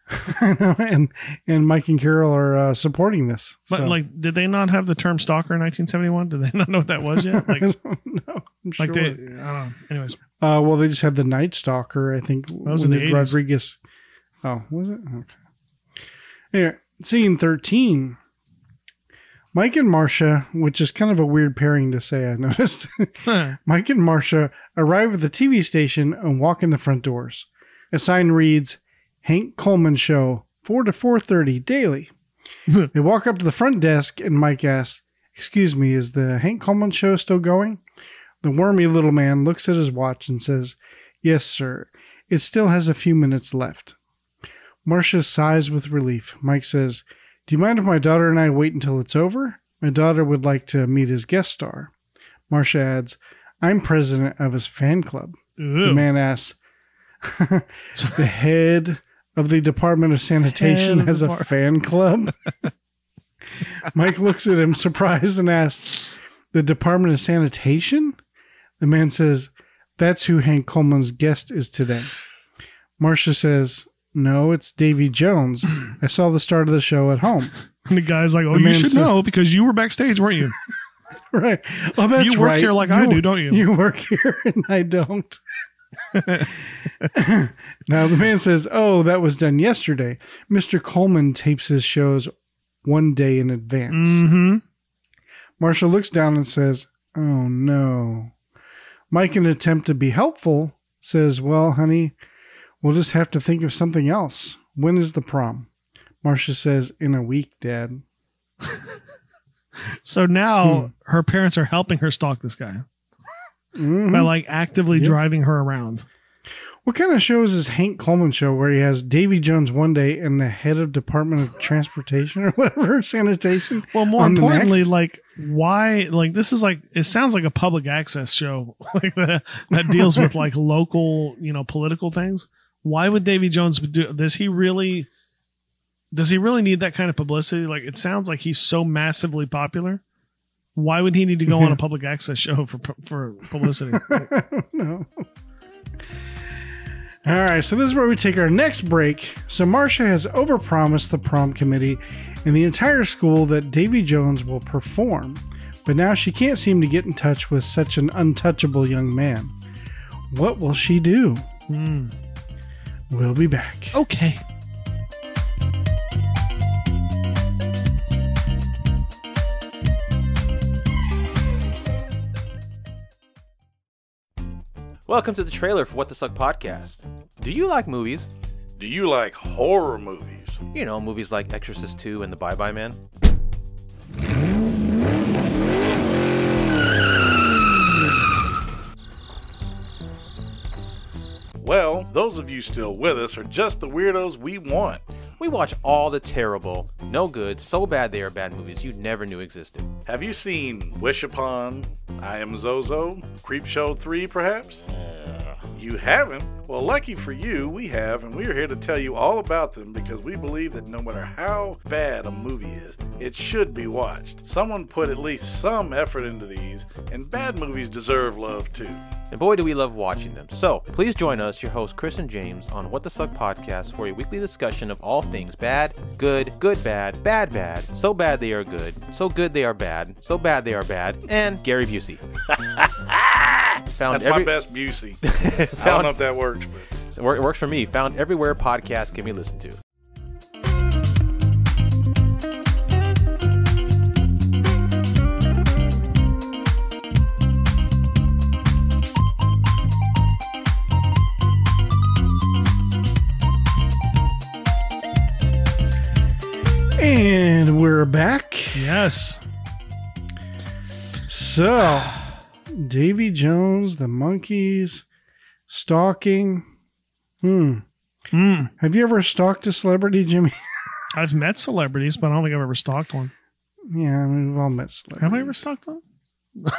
and and Mike and Carol are uh, supporting this. But so. like, did they not have the term stalker in 1971? Did they not know what that was yet? Like, I don't know. I'm like sure. they, I don't know. Anyways, Uh, well, they just had the Night Stalker, I think. was when in the they- 80s. Rodriguez. Oh, was it? Okay. Anyway, scene 13. Mike and Marcia, which is kind of a weird pairing to say, I noticed. Mike and Marcia arrive at the TV station and walk in the front doors. A sign reads, Hank Coleman Show, 4 to 4.30 daily. they walk up to the front desk and Mike asks, Excuse me, is the Hank Coleman Show still going? The wormy little man looks at his watch and says, Yes, sir. It still has a few minutes left. Marcia sighs with relief. Mike says, Do you mind if my daughter and I wait until it's over? My daughter would like to meet his guest star. Marcia adds, I'm president of his fan club. The man asks, The head of the Department of Sanitation of has a fan club? Mike looks at him surprised and asks, The Department of Sanitation? The man says, That's who Hank Coleman's guest is today. Marcia says, No, it's Davy Jones. I saw the start of the show at home. And the guy's like, "Oh, The you should said- know because you were backstage, weren't you?" right. Oh, that's You work right. here like I do, don't you? You work here and I don't. now the man says, "Oh, that was done yesterday." Mr. Coleman tapes his shows one day in advance. Mm-hmm. Marcia looks down and says, "Oh no." Mike, in an attempt to be helpful, says, "Well, honey, we'll just have to think of something else. When is the prom?" Marcia says, "In a week, Dad." So now Hmm. her parents are helping her stalk this guy Mhm. by like actively Yep. driving her around. What kind of shows is Hank Coleman show where he has Davy Jones one day and the head of Department of Transportation or whatever sanitation? Well, more importantly, like why? Like this is like it sounds like a public access show, like that that deals with like local, you know, political things. Why would Davy Jones do? Does he really? Does he really need that kind of publicity? Like it sounds like he's so massively popular. Why would he need to go on a public access show for for publicity? no. All right, so this is where we take our next break. So Marcia has overpromised the prom committee and the entire school that Davy Jones will perform. but now she can't seem to get in touch with such an untouchable young man. What will she do? Hmm. We'll be back. Okay. Welcome to the trailer for What the Suck podcast. Do you like movies? Do you like horror movies? You know, movies like Exorcist 2 and The Bye Bye Man? Well, those of you still with us are just the weirdos we want. We watch all the terrible, no good, so bad they are bad movies you never knew existed. Have you seen Wish Upon, I Am Zozo, Creep Show 3 perhaps? You haven't? Well, lucky for you, we have, and we are here to tell you all about them because we believe that no matter how bad a movie is, it should be watched. Someone put at least some effort into these, and bad movies deserve love too. And boy, do we love watching them. So, please join us, your hosts Chris and James, on What the Suck podcast for a weekly discussion of all things bad, good, good, bad, bad, bad, so bad they are good, so good they are bad, so bad they are bad, and Gary Busey. Found That's every, my best Busey. I don't know if that works, but It works for me. Found everywhere podcasts can be listened to. And we're back. Yes. So, Davy Jones, the Monkees, stalking. Hmm. Hmm. Have you ever stalked a celebrity, Jimmy? I've met celebrities, but I don't think I've ever stalked one. yeah, I mean, we've all met celebrities. Have I ever stalked one?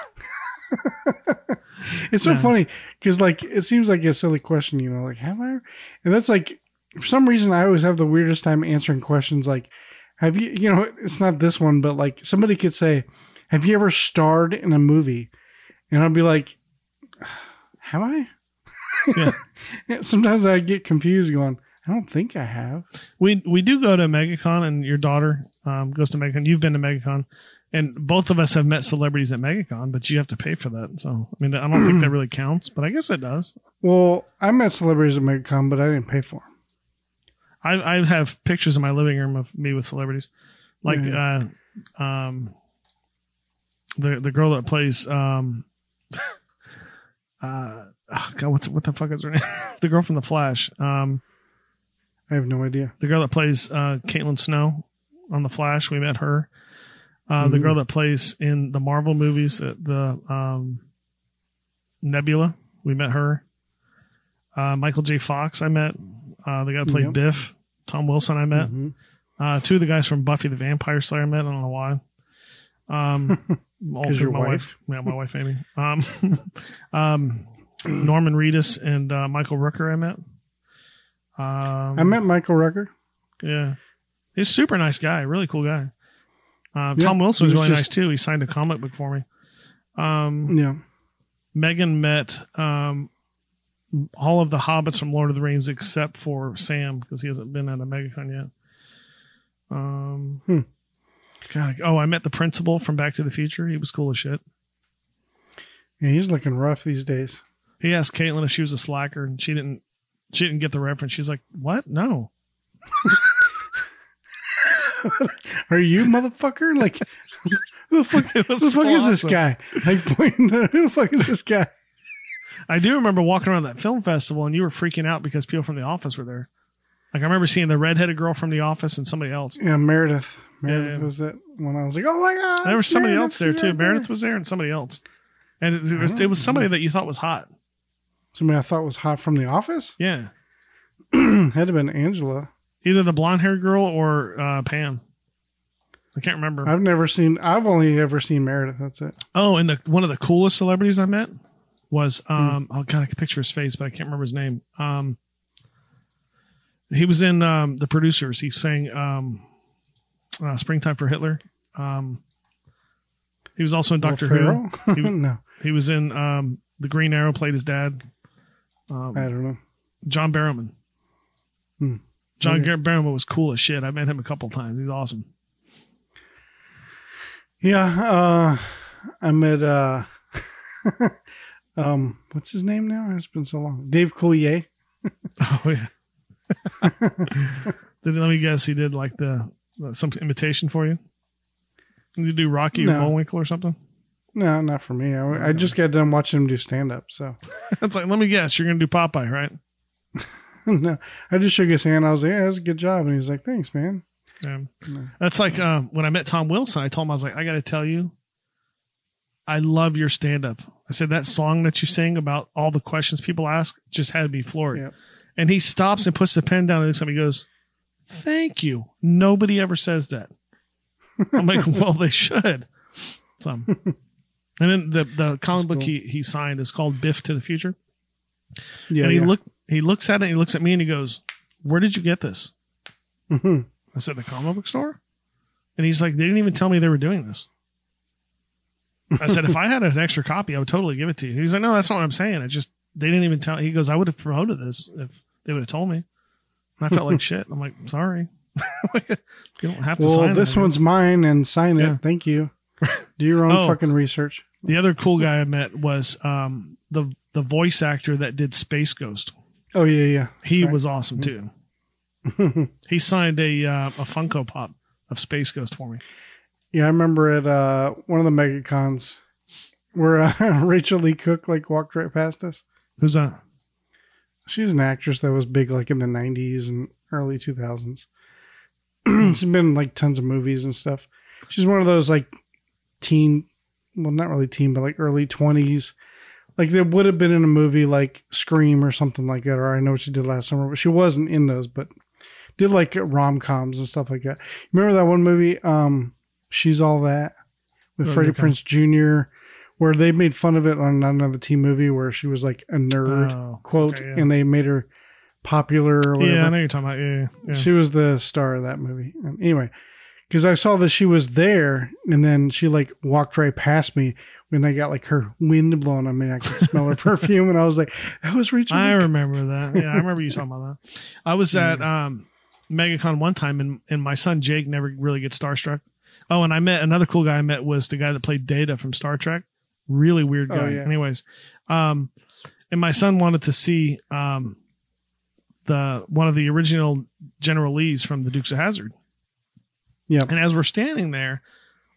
It's so No. funny because, like, it seems like a silly question, you know, like, have I? And that's like, for some reason, I always have the weirdest time answering questions like, have you, you know, it's not this one, but like somebody could say, have you ever starred in a movie? And I'll be like, have I? Yeah. Sometimes I get confused going, I don't think I have. We we do go to MegaCon, and your daughter um, goes to MegaCon. You've been to MegaCon, and both of us have met celebrities at MegaCon, but you have to pay for that. So I mean, I don't think that really counts, but I guess it does. Well, I met celebrities at MegaCon, but I didn't pay for them. I I have pictures in my living room of me with celebrities, like Yeah. uh, um, the the girl that plays um, uh, oh God, what's what the fuck is her name? the girl from the Flash. Um, I have no idea. the girl that plays uh, Caitlin Snow on the Flash. We met her. Uh, The Mhm. girl that plays in the Marvel movies, the, the um, Nebula. We met her. Uh, Michael J. Fox. I met. Uh, the guy that played Yep. Biff. Tom Wilson. I met. Mhm. Uh, two of the guys from Buffy the Vampire Slayer. I met. I don't know why. Um, all through your my wife? Yeah, my wife Ami. Um, um, Norman Reedus and uh, Michael Rooker. I met. Um, I met Michael Rooker. yeah. He's a super nice guy, really cool guy. Uh, Yeah, Tom Wilson was was really just- nice too. He signed a comic book for me. Um, Yeah. Megan met um, all of the hobbits from Lord of the Rings except for Sam because he hasn't been at a MegaCon yet. Um, Hmm. God, oh, I met the principal from Back to the Future. He was cool as shit. Yeah, he's looking rough these days. He asked Caitlin if she was a slacker, and she didn't. She didn't get the reference. She's like, "What? No." Are you motherfucker? Like, who the fuck, who the fuck is this guy? Like, pointing, to- who the fuck is this guy? I do remember walking around that film festival and you were freaking out because people from the office were there. Like I remember seeing the redheaded girl from the office and somebody else. Yeah, Meredith. Meredith Yeah. was it when I was like, oh my god. There was somebody Meredith, else there too. yeah, Meredith was there and somebody else. And it, it was, it was somebody that you thought was hot. Somebody I thought was hot from the office. Yeah. Had to have been Angela. Either the blonde haired girl or uh, Pam. I can't remember. I've never seen. I've only ever seen Meredith. That's it. Oh, and the one of the coolest celebrities I met was Hmm. um oh god, I can picture his face, but I can't remember his name. Um he was in um the producers. He sang um uh, Springtime for Hitler. Um he was also in Doctor? Who. He, no, he was in um the Green Arrow, played his dad. Um, I don't know. John Barrowman. Hmm. John Okay. Barrowman was cool as shit. I met him a couple times. He's awesome. Yeah, uh, I met uh um what's his name now? It's been so long. Dave Coulier. Oh yeah. did let me guess? He did like the some imitation for you. Did you do Rocky or No. Bullwinkle or something? No, not for me. I, I just got done watching him do stand up. So It's like, let me guess, you're gonna do Popeye, right? no, I just shook his hand. I was like, yeah, that's a good job. And he's like, thanks, man. Yeah. No. That's like uh, when I met Tom Wilson. I told him I was like, I got to tell you, I love your stand up. I said that song that you sing about all the questions people ask just had me floored. Yep. And he stops and puts the pen down and looks at me. and Goes, "Thank you. Nobody ever says that." I'm like, "Well, they should." So, and then the the comic book he he signed is called Biff to the Future. Yeah. and he yeah. look he looks at it. He looks at me and he goes, "Where did you get this?" Mhm. I said, the comic book store? And he's like, they didn't even tell me they were doing this. I said, if I had an extra copy, I would totally give it to you. He's like, no, that's not what I'm saying. It's just, they didn't even tell. He goes, I would have promoted this if they would have told me. And I felt like shit. I'm like, sorry. Like, you don't have to well, this it. one's mine and sign Yeah. it. Thank you. Do your own Oh. fucking research. The other cool guy I met was um, the the voice actor that did Space Ghost. Oh yeah, yeah. He right. was awesome too. he signed a uh, a Funko Pop of Space Ghost for me. Yeah, I remember at uh, one of the megacons where uh, Rachael Leigh Cook like walked right past us. Who's that? She's an actress that was big like in the '90s and early 2000s. She's been in like tons of movies and stuff. She's one of those like teen, well, not really teen, but like early 20s. Like there would have been in a movie like Scream or something like that, or I know what she did last summer, but she wasn't in those, but did like rom coms and stuff like that. Remember that one movie, um, She's All That with Oh, Freddie okay. Prinze Jr., where they made fun of it on another teen movie where she was like a nerd Oh, quote, okay, yeah. and they made her popular or whatever. Yeah, I know you're talking about. Yeah, yeah. She was the star of that movie. And anyway, because I saw that she was there, and then she like walked right past me when I got like her wind blowing on me. I could smell her perfume, and I was like, "That was Rachael." I remember that. Yeah, I remember you talking about that. I was at um, MegaCon one time, and and my son Jake never really gets starstruck. Oh, and I met another cool guy. I met was the guy that played Data from Star Trek. Really weird Oh, guy. yeah. Anyways, um, and my son wanted to see um, the one of the original General Lees from the Dukes of Hazzard. Yeah. And as we're standing there,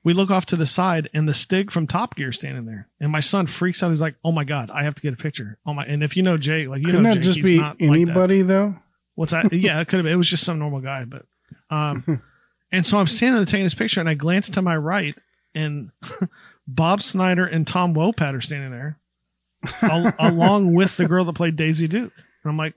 we look off to the side, and the Stig from Top Gear standing there. And my son freaks out. He's like, "Oh my god, I have to get a picture." Oh my! And if you know Jake, like you Couldn't know Jake, just be not like anybody though? What's that? yeah, it could have been. It was just some normal guy, but um, and so I'm standing there taking this picture, and I glance to my right, and Bob Schneider and Tom Wopat are standing there, al- along with the girl that played Daisy Duke. And I'm like,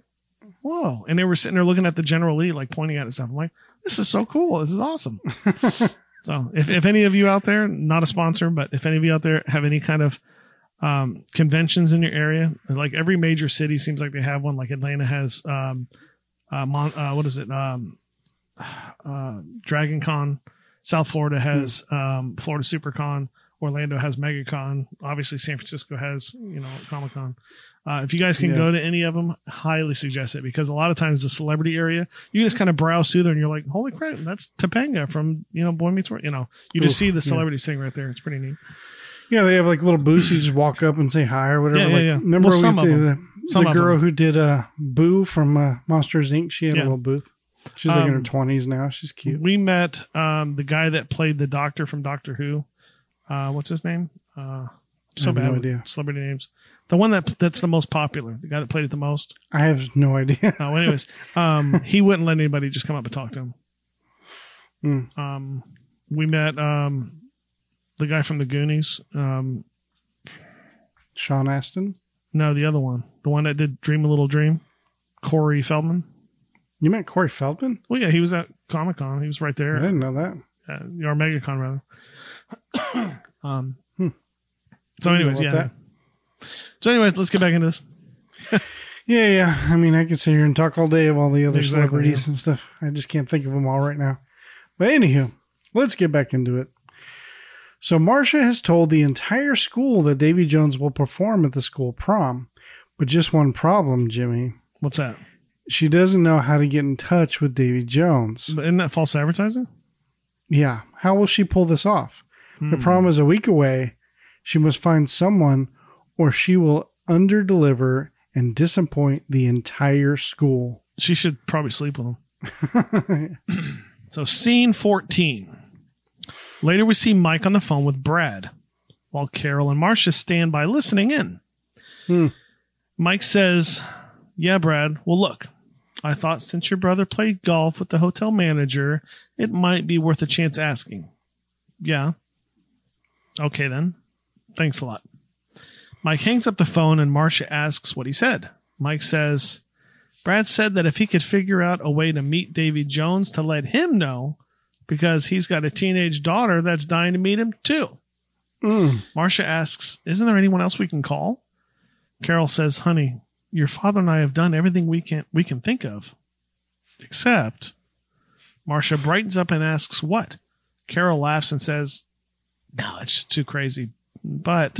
whoa! And they were sitting there looking at the General Lee, like pointing at it stuff. I'm like, this is so cool. This is awesome. so if if any of you out there, not a sponsor, but if any of you out there have any kind of um, conventions in your area. Like every major city seems like they have one. Like Atlanta has, um, uh, Mon- uh, what is it? Um, uh, Dragon Con. South Florida has um, Florida SuperCon. Orlando has MegaCon. Obviously, San Francisco has you know Comic Con. Uh, if you guys can Yeah. go to any of them, highly suggest it because a lot of times the celebrity area, you just kind of browse through there and you're like, holy crap, that's Topanga from you know Boy Meets World. You know, you just Oof, see the yeah. celebrity sitting right there. It's pretty neat. Yeah, they have like little booths. You just walk up and say hi or whatever. Yeah, yeah, like, yeah. Remember Well, some we- of the, them. the, Some of girl them. who did uh, Boo from uh, Monsters Inc. She had Yeah. a little booth. She's like in her Um, twenties now. She's cute. We met um, the guy that played the Doctor from Doctor Who. Uh, what's his name? Uh, so bad no idea. celebrity names. The one that that's the most popular. The guy that played it the most. I have no idea. Oh, anyways, um, he wouldn't let anybody just come up and talk to him. Hmm. Um, we met um, the guy from the Goonies. Um, Sean Astin. no, the other one, the one that did Dream a Little Dream, Corey Feldman. You met Corey Feldman? Well, yeah, he was at Comic Con. He was right there. I didn't know that. uh, or MegaCon rather. Um. Hmm. So, anyways, yeah. about So, anyways, let's get back into this. Yeah, yeah. I mean, I could sit here and talk all day of all the other Exactly, celebrities and stuff. I just can't think of them all right now. But anywho, let's get back into it. So Marcia has told the entire school that Davy Jones will perform at the school prom, but just one problem, Jimmy. What's that? She doesn't know how to get in touch with Davy Jones. But Isn't that false advertising? Yeah, how will she pull this off? The Hmm. prom is a week away, She must find someone or she will underdeliver and disappoint the entire school. She should probably sleep with him. so, scene 14. Later, we see Mike on the phone with Brad, while Carol and Marcia stand by listening in. Hmm. Mike says, Yeah, Brad, well, look, I thought since your brother played golf with the hotel manager, it might be worth a chance asking. Yeah. Okay, then. Thanks a lot. Mike hangs up the phone and Marcia asks what he said. Mike says, Brad said that if he could figure out a way to meet Davy Jones to let him know, because he's got a teenage daughter that's dying to meet him too. Mm. Marcia asks, Isn't there anyone else we can call? Carol says, Honey, your father and I have done everything we can we can think of. Except Marcia brightens up and asks, What? Carol laughs and says, No, it's just too crazy. But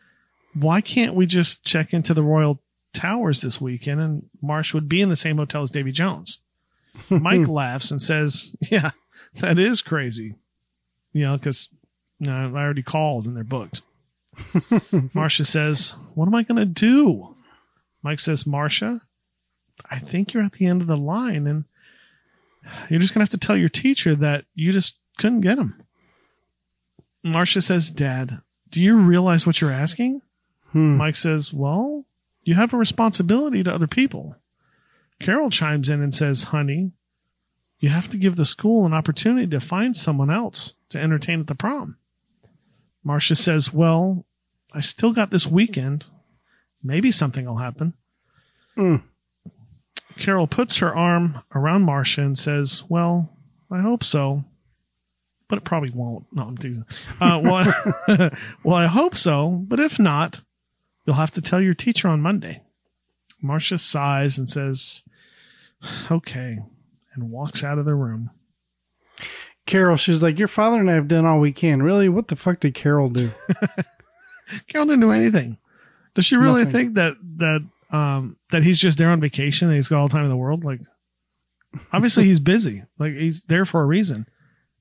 why can't we just check into the Royal Towers this weekend and Marsh would be in the same hotel as Davy Jones? Mike laughs and says, Yeah, that is crazy. You know, because you know, I already called and they're booked. Marcia says, What am I going to do? Mike says, Marcia, I think you're at the end of the line and you're just going to have to tell your teacher that you just couldn't get him. Marcia says, Dad, do you realize what you're asking? Hmm. Mike says, Well, you have a responsibility to other people. Carol chimes in and says, Honey, you have to give the school an opportunity to find someone else to entertain at the prom. Marcia says, Well, I still got this weekend. Maybe something will happen. Mm. Carol puts her arm around Marcia and says, Well, I hope so. But it probably won't. No, I'm teasing. Uh, well, well, I hope so. But if not, you'll have to tell your teacher on Monday. Marcia sighs and says, Okay, and walks out of the room. Carol, she's like, Your father and I have done all we can. Really? What the fuck did Carol do? Carol didn't do anything. Does she really Nothing. think that that um that he's just there on vacation and he's got all the time in the world? Like obviously he's busy. Like he's there for a reason.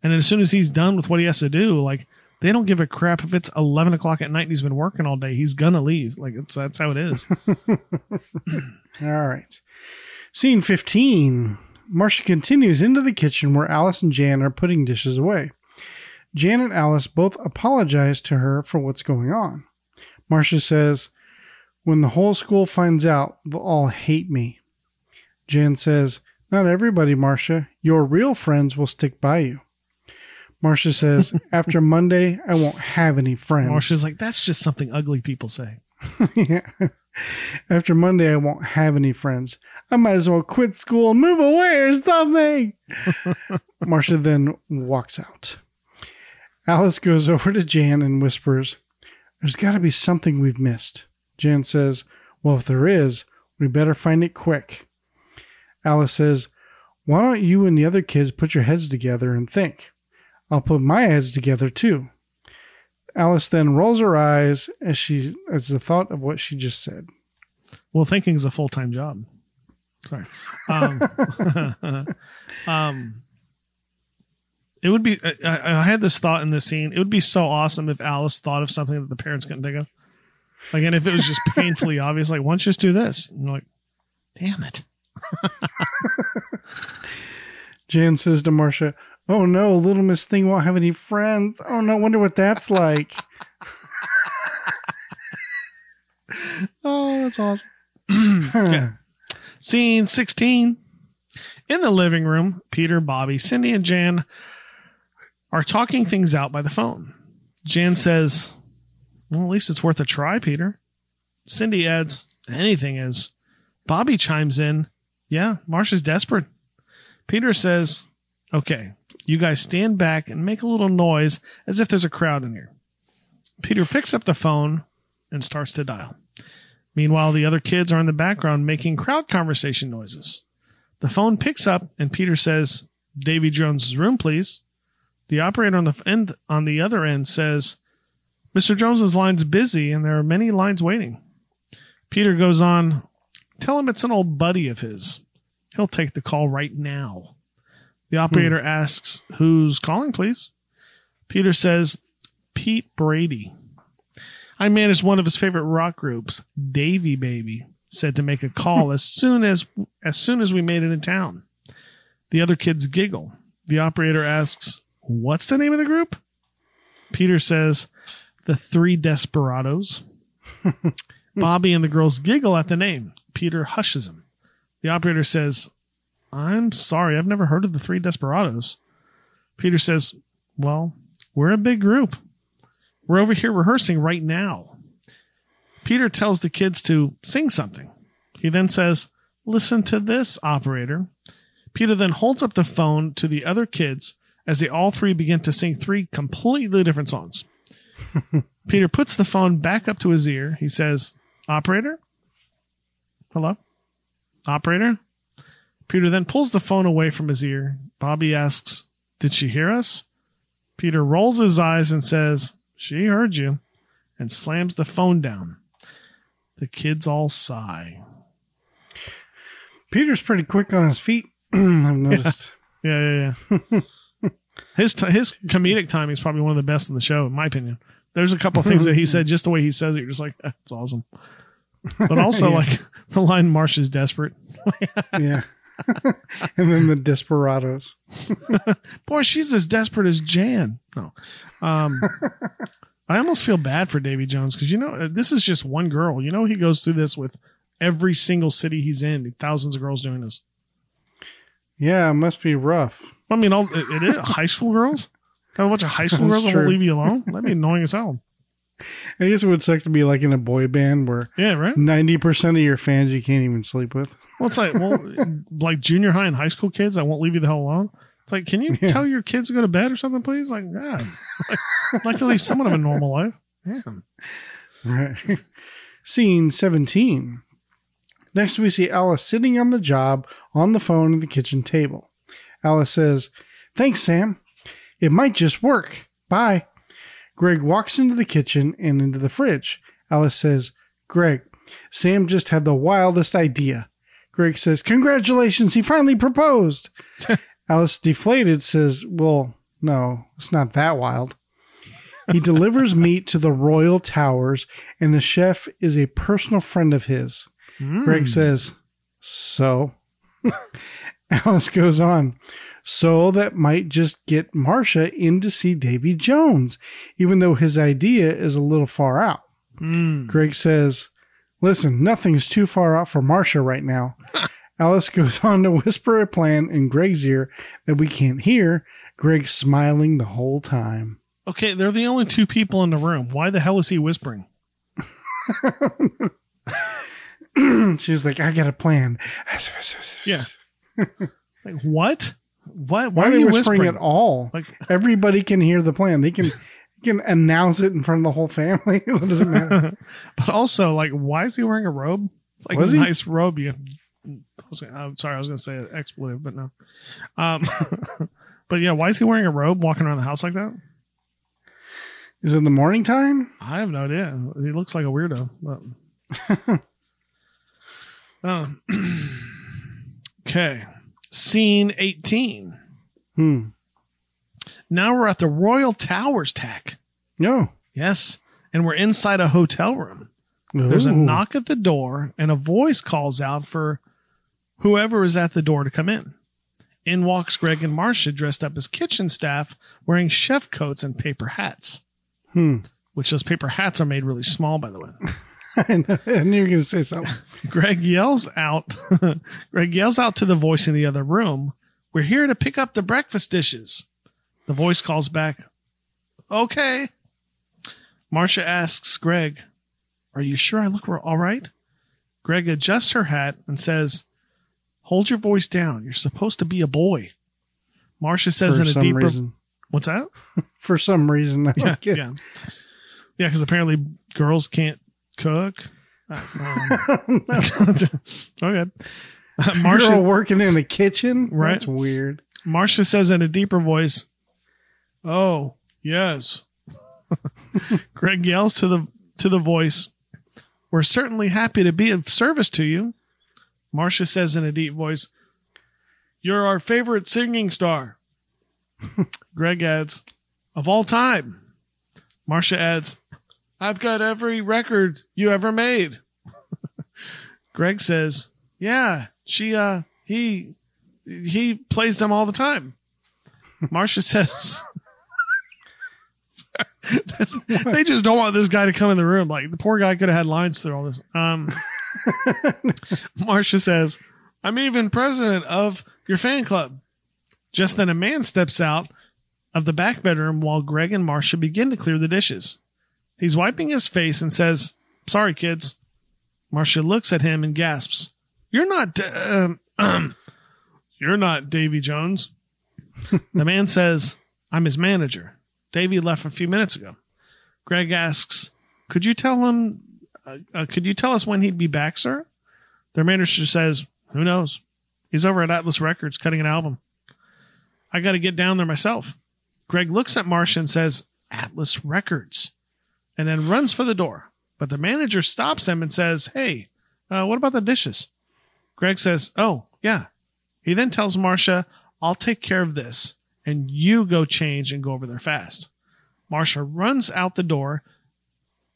And as soon as he's done with what he has to do, like they don't give a crap if it's eleven o'clock at night and he's been working all day. He's gonna leave. Like it's that's how it is. All right. Scene 15. Marcia continues into the kitchen where Alice and Jan are putting dishes away. Jan and Alice both apologize to her for what's going on. Marcia says, When the whole school finds out, they'll all hate me. Jan says, Not everybody, Marcia. Your real friends will stick by you. Marcia says, After Monday, I won't have any friends. Marcia's like, that's just something ugly people say. Yeah. After Monday, I won't have any friends. I might as well quit school and move away or something. Marcia then walks out. Alice goes over to Jan and whispers, There's got to be something we've missed. Jan says, Well, if there is, we better find it quick. Alice says, Why don't you and the other kids put your heads together and think? I'll put my heads together too. Alice then rolls her eyes as she as the thought of what she just said. Well, thinking is a full time job. Sorry. Um, um, it would be. I, I had this thought in this scene. It would be so awesome if Alice thought of something that the parents couldn't think of. Like, and if it was just painfully obvious, like, why don't you just do this? And you're like, damn it. Jan says to Marcia, "Oh no, little Miss Thing won't have any friends. Oh no, wonder what that's like." Oh, that's awesome. Okay. Scene 16. In the living room, Peter, Bobby, Cindy, and Jan are talking things out by the phone. Jan says, Well, at least it's worth a try, Peter. Cindy adds, Anything is. Bobby chimes in, Yeah, Marcia's desperate. Peter says, Okay, you guys stand back and make a little noise as if there's a crowd in here. Peter picks up the phone and starts to dial. Meanwhile, the other kids are in the background making crowd conversation noises. The phone picks up and Peter says, Davy Jones's room, please. The operator on the end on the other end says, Mr. Jones's line's busy and there are many lines waiting. Peter goes on, Tell him it's an old buddy of his. He'll take the call right now. The hmm. operator asks, Who's calling, please? Peter says, Pete Brady. I managed one of his favorite rock groups, Davy Baby, said to make a call as soon as as soon as we made it in town. The other kids giggle. The operator asks, "What's the name of the group?" Peter says, "The Three Desperados." Bobby and the girls giggle at the name. Peter hushes him. The operator says, I'm sorry, I've never heard of the Three Desperados. Peter says, Well, we're a big group. We're over here rehearsing right now. Peter tells the kids to sing something. He then says, Listen to this, operator. Peter then holds up the phone to the other kids as they all three begin to sing three completely different songs. Peter puts the phone back up to his ear. He says, Operator? Hello? Operator? Peter then pulls the phone away from his ear. Bobby asks, Did she hear us? Peter rolls his eyes and says, She heard you, and slams the phone down. The kids all sigh. Peter's pretty quick on his feet. I've noticed. Yeah, yeah, yeah. his t- his comedic timing is probably one of the best in the show, in my opinion. There's a couple of things that he said, just the way he says it, you're just like, eh, that's awesome. But also, Yeah. like the line, "Marsh is desperate." yeah. and then the Desperados. Boy, she's as desperate as Jan. No, um, I almost feel bad for Davy Jones because you know uh, this is just one girl. You know he goes through this with every single city he's in. Thousands of girls doing this. Yeah, it must be rough. I mean, all it, it is high school girls. Have a bunch of high school That's girls that won't leave you alone. That'd be annoying as hell. I guess it would suck to be like in a boy band where Yeah, right. 90% of your fans you can't even sleep with. Well, it's like well, like junior high and high school kids that won't leave you the hell alone. It's like, can you Yeah. tell your kids to go to bed or something, please? Like, God, I'd like to leave someone of a normal life. Yeah. Right. Scene 17. Next, we see Alice sitting on the job on the phone at the kitchen table. Alice says, Thanks, Sam. It might just work. Bye. Greg walks into the kitchen and into the fridge. Alice says, Greg, Sam just had the wildest idea. Greg says, Congratulations, he finally proposed. Alice, deflated, says, Well, no, it's not that wild. He delivers meat to the Royal Towers, and the chef is a personal friend of his. Greg hmm. says, So? Alice goes on, So that might just get Marcia in to see Davy Jones, even though his idea is a little far out. Hmm. Greg says, Listen, nothing's too far out for Marcia right now. Alice goes on to whisper a plan in Greg's ear that we can't hear, Greg smiling the whole time. Okay, they're the only two people in the room. Why the hell is he whispering? She's like, I got a plan. Yeah. Like what? What? Why, Why are are you whispering, whispering? at all? Like- everybody can hear the plan. They can can announce it in front of the whole family. what does it matter? But also, like, why is he wearing a robe? It's like Was a he? nice robe. You. I was, I'm sorry, I was going to say an expletive, but no. Um, but yeah, why is he wearing a robe, walking around the house like that? Is it the morning time? I have no idea. He looks like a weirdo. But... Um, okay. Scene 18. Hmm. Now we're at the Royal Towers Tach. No. Yes. And we're inside a hotel room. There's a knock at the door, and a voice calls out for whoever is at the door to come in. In walks Greg and Marcia dressed up as kitchen staff, wearing chef coats and paper hats. Hmm. Which those paper hats are made really small, by the way. I, know, I knew you were going to say something. Greg yells out. Greg yells out to the voice in the other room. We're here to pick up the breakfast dishes. The voice calls back. Okay. Marcia asks Greg, "Are you sure I look all right?" Greg adjusts her hat and says, "Hold your voice down. You're supposed to be a boy." Marcia says For in a deeper. reason. What's that? For some reason. I Yeah, yeah, yeah. Because apparently girls can't cook. Um, okay. Uh, Marcia, working in the kitchen? Right. That's weird. Marcia says in a deeper voice, "Oh yes." Greg yells to the to the voice, "We're certainly happy to be of service to you." Marcia says in a deep voice, "You're our favorite singing star." Greg adds, "Of all time." Marcia adds, I've got every record you ever made. Greg says, Yeah, she, uh, he, he plays them all the time. Marcia says, they just don't want this guy to come in the room. Like the poor guy could have had lines through all this. Um, Marcia says, I'm even president of your fan club. Just then a man steps out of the back bedroom while Greg and Marcia begin to clear the dishes. He's wiping his face and says, Sorry, kids. Marcia looks at him and gasps, You're not, D- um, um, you're not Davy Jones. the man says, I'm his manager. Davy left a few minutes ago. Greg asks, Could you tell him, uh, uh, could you tell us when he'd be back, sir? Their manager says, Who knows? He's over at Atlas Records cutting an album. I got to get down there myself. Greg looks at Marcia and says, Atlas Records, and then runs for the door. But the manager stops him and says, Hey, uh, what about the dishes? Greg says, Oh, yeah. He then tells Marcia, I'll take care of this, and you go change and go over there fast. Marcia runs out the door,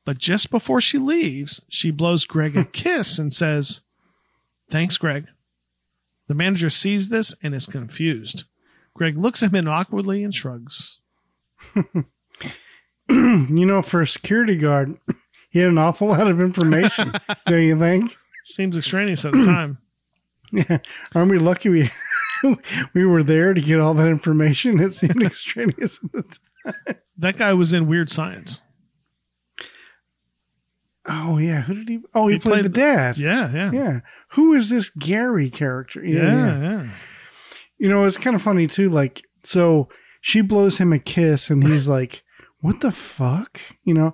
but just before she leaves, she blows Greg a kiss and says, Thanks, Greg. The manager sees this and is confused. Greg looks at him awkwardly and shrugs. you know, for a security guard, he had an awful lot of information. don't you think? Seems extraneous at the time. Yeah. Aren't we lucky we we were there to get all that information? It seemed extraneous at the time. That guy was in Weird Science. Oh yeah, who did he? Oh, he, He played, played the the- dad. Yeah, yeah. Yeah. Who is this Gary character? Yeah, yeah. You know, it's kind of funny too. Like, so she blows him a kiss, and he's like, "What the fuck?" You know,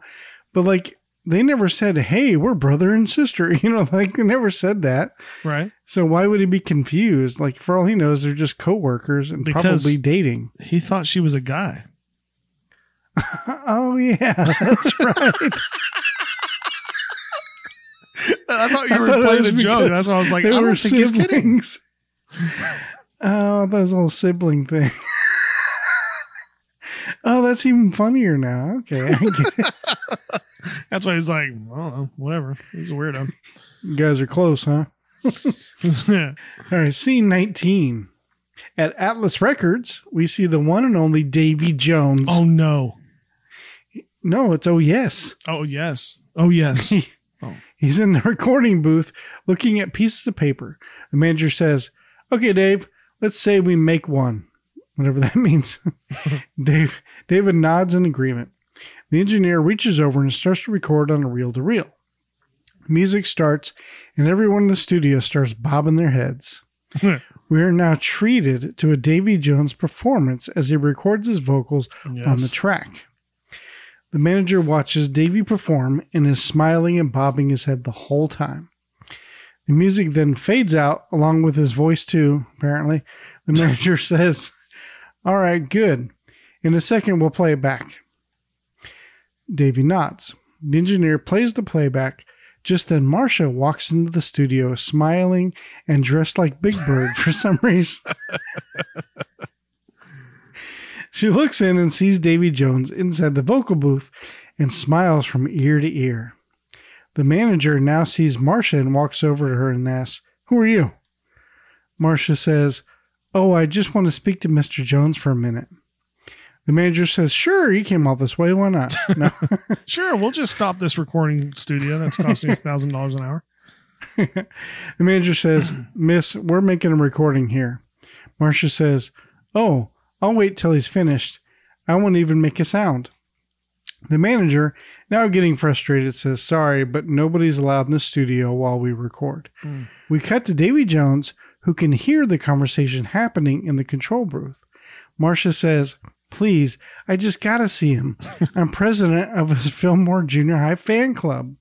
but like they never said, "Hey, we're brother and sister." You know, like they never said that. Right. So why would he be confused? Like, for all he knows, they're just coworkers and Because- probably dating. He thought she was a guy. Oh yeah, that's right. I thought you I were thought it playing was a joke. because That's why I was like, they I were don't think he's kidding. siblings. Oh, that was little sibling thing. Oh, that's even funnier now. Okay. I get it. That's why he's like, I don't know, whatever. He's a weirdo. you guys are close, huh? All right, scene 19. At Atlas Records, we see the one and only Davy Jones. Oh no. no, it's oh yes. Oh yes. Oh yes. Oh. He's in the recording booth looking at pieces of paper. The manager says, Okay, Dave, let's say we make one. Whatever that means. Dave David nods in agreement. The engineer reaches over and starts to record on a reel to reel. Music starts, and everyone in the studio starts bobbing their heads. Hmm. we are now treated to a Davy Jones performance as he records his vocals on the track. The manager watches Davy perform and is smiling and bobbing his head the whole time. The music then fades out along with his voice, too, apparently. The manager says, All right, good. In a second, we'll play it back. Davy nods. The engineer plays the playback. Just then, Marcia walks into the studio, smiling and dressed like Big Bird for some reason. She looks in and sees Davy Jones inside the vocal booth and smiles from ear to ear. The manager now sees Marcia and walks over to her and asks, Who are you? Marcia says, Oh, I just want to speak to Mr. Jones for a minute. The manager says, Sure, you came all this way. Why not? No. Sure, we'll just stop this recording studio that's costing us thousand dollars an hour. the manager says, Miss, we're making a recording here. Marcia says, Oh, I'll wait till he's finished. I won't even make a sound. The manager, now getting frustrated, says, Sorry, but nobody's allowed in the studio while we record. Hmm. We cut to Davy Jones, who can hear the conversation happening in the control booth. Marcia says, Please, I just gotta see him. I'm president of his Fillmore Junior High fan club.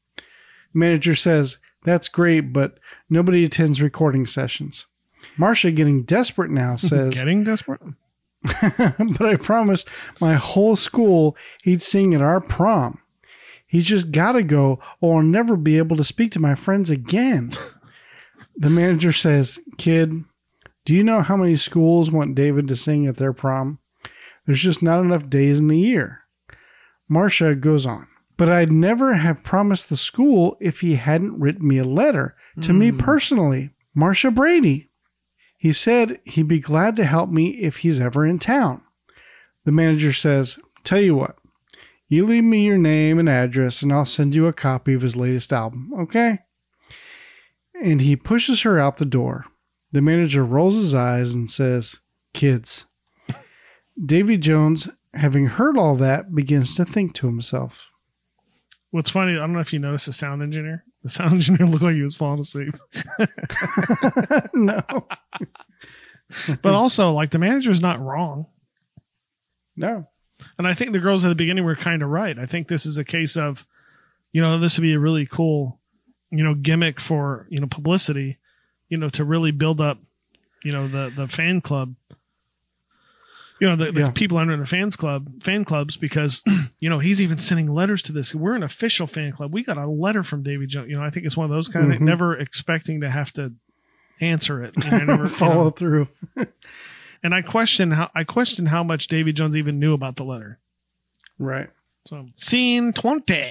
Manager says, That's great, but nobody attends recording sessions. Marcia, getting desperate now, says, Getting desperate? But I promised my whole school he'd sing at our prom. He's just gotta go, or I'll never be able to speak to my friends again. the manager says, Kid, do you know how many schools want David to sing at their prom? There's just not enough days in the year. Marcia goes on. but I'd never have promised the school if he hadn't written me a letter to me hmm. personally, Marcia Brady. He said he'd be glad to help me if he's ever in town. The manager says, Tell you what, you leave me your name and address, and I'll send you a copy of his latest album, okay? And he pushes her out the door. The manager rolls his eyes and says, Kids. Davy Jones, having heard all that, begins to think to himself. What's funny, I don't know if you noticed the sound engineer. The sound engineer looked like he was falling asleep. no. But also, like the manager's not wrong. No. And I think the girls at the beginning were kind of right. I think this is a case of, you know, this would be a really cool, you know, gimmick for, you know, publicity, you know, to really build up, you know, the the fan club. You know, the, the Yeah. people under the fans club, fan clubs, because, you know, he's even sending letters to this. We're an official fan club. We got a letter from Davy Jones. You know, I think it's one of those kind of Mhm. never expecting to have to answer it. and know, never, you Follow know. through. And I question how I question how much Davy Jones even knew about the letter. Right. So, scene 20.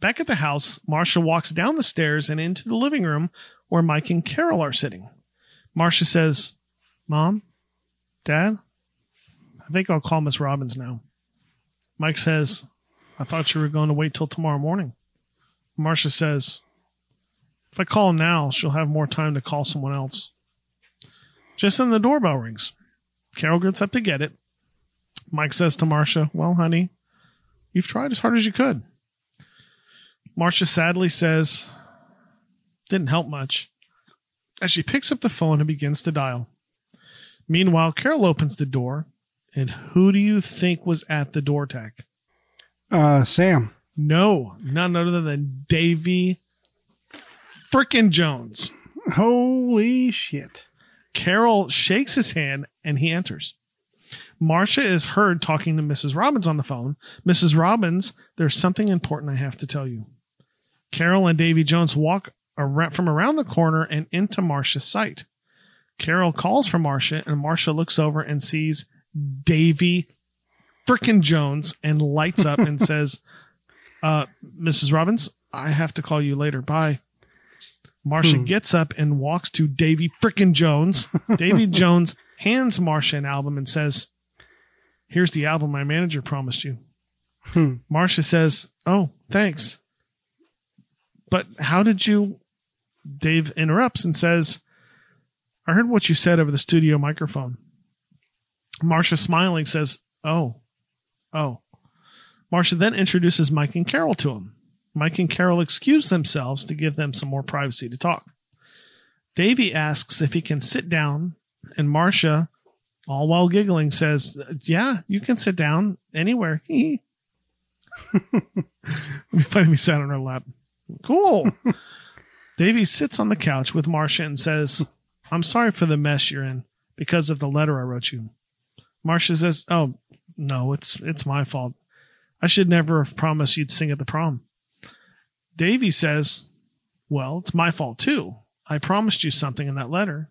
Back at the house, Marcia walks down the stairs and into the living room where Mike and Carol are sitting. Marcia says, Mom, Dad, I think I'll call Miss Robbins now. Mike says, I thought you were going to wait till tomorrow morning. Marcia says, If I call now, she'll have more time to call someone else. Just then the doorbell rings. Carol gets up to get it. Mike says to Marcia, Well, honey, you've tried as hard as you could. Marcia sadly says, Didn't help much. As she picks up the phone and begins to dial. Meanwhile, Carol opens the door, and who do you think was at the door Tach? Uh, Sam. No, none other than Davy frickin' Jones. Holy shit. Carol shakes his hand and he enters. Marcia is heard talking to Mrs. Robbins on the phone. Mrs. Robbins, there's something important I have to tell you. Carol and Davy Jones walk around, from around the corner and into Marcia's sight. Carol calls for Marcia, and Marcia looks over and sees Davy frickin' Jones and lights up and says, uh, Mrs. Robbins, I have to call you later. Bye. Marcia Hmm. gets up and walks to Davy frickin' Jones. Davy Jones hands Marcia an album and says, Here's the album my manager promised you. Hmm. Marcia says, Oh, thanks. But how did you? Dave interrupts and says, I heard what you said over the studio microphone. Marcia, smiling, says, Oh, oh. Marcia then introduces Mike and Carol to him. Mike and Carol excuse themselves to give them some more privacy to talk. Davy asks if he can sit down, and Marcia, all while giggling, says, Yeah, you can sit down anywhere. Funny me sat on her lap. Cool. Davy sits on the couch with Marcia and says, I'm sorry for the mess you're in because of the letter I wrote you. Marcia says, Oh, no, it's it's my fault. I should never have promised you'd sing at the prom. Davy says, Well, it's my fault too. I promised you something in that letter.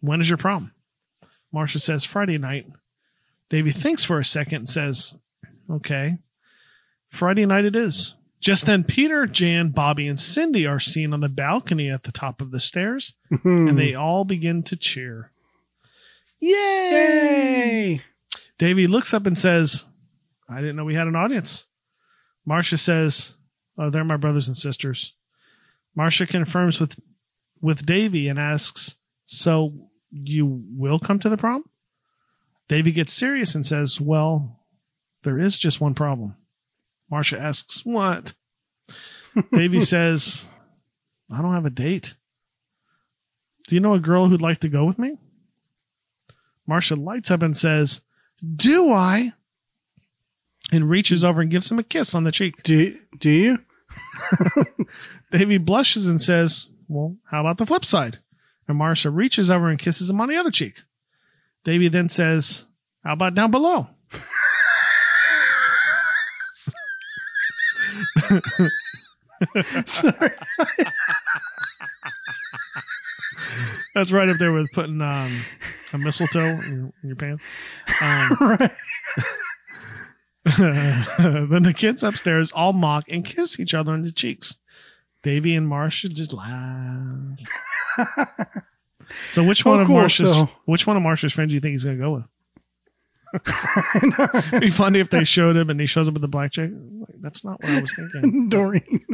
When is your prom? Marcia says, Friday night. Davy thinks for a second and says, Okay. Friday night it is. Just then, Peter, Jan, Bobby, and Cindy are seen on the balcony at the top of the stairs, hmm. and they all begin to cheer. Yay! Yay! Davy looks up and says, I didn't know we had an audience. Marcia says, Oh, they're my brothers and sisters. Marcia confirms with with Davy and asks, So you will come to the prom? Davy gets serious and says, Well, there is just one problem. Marcia asks, What? Davy says, I don't have a date. Do you know a girl who'd like to go with me? Marcia lights up and says, Do I? And reaches over and gives him a kiss on the cheek. Do, do you? Davy blushes and says, Well, how about the flip side? And Marcia reaches over and kisses him on the other cheek. Davy then says, How about down below? Sorry. That's right up there with putting um, a mistletoe in your, in your pants. Um, right. then the kids upstairs all mock and kiss each other on the cheeks. Davy and Marcia just laugh. so which Oh, one of cool. Marcia's So- which one of Marcia's friends do you think he's gonna go with? It'd be funny if they showed him and he shows up with the black chick. Like, That's not what I was thinking. Doreen.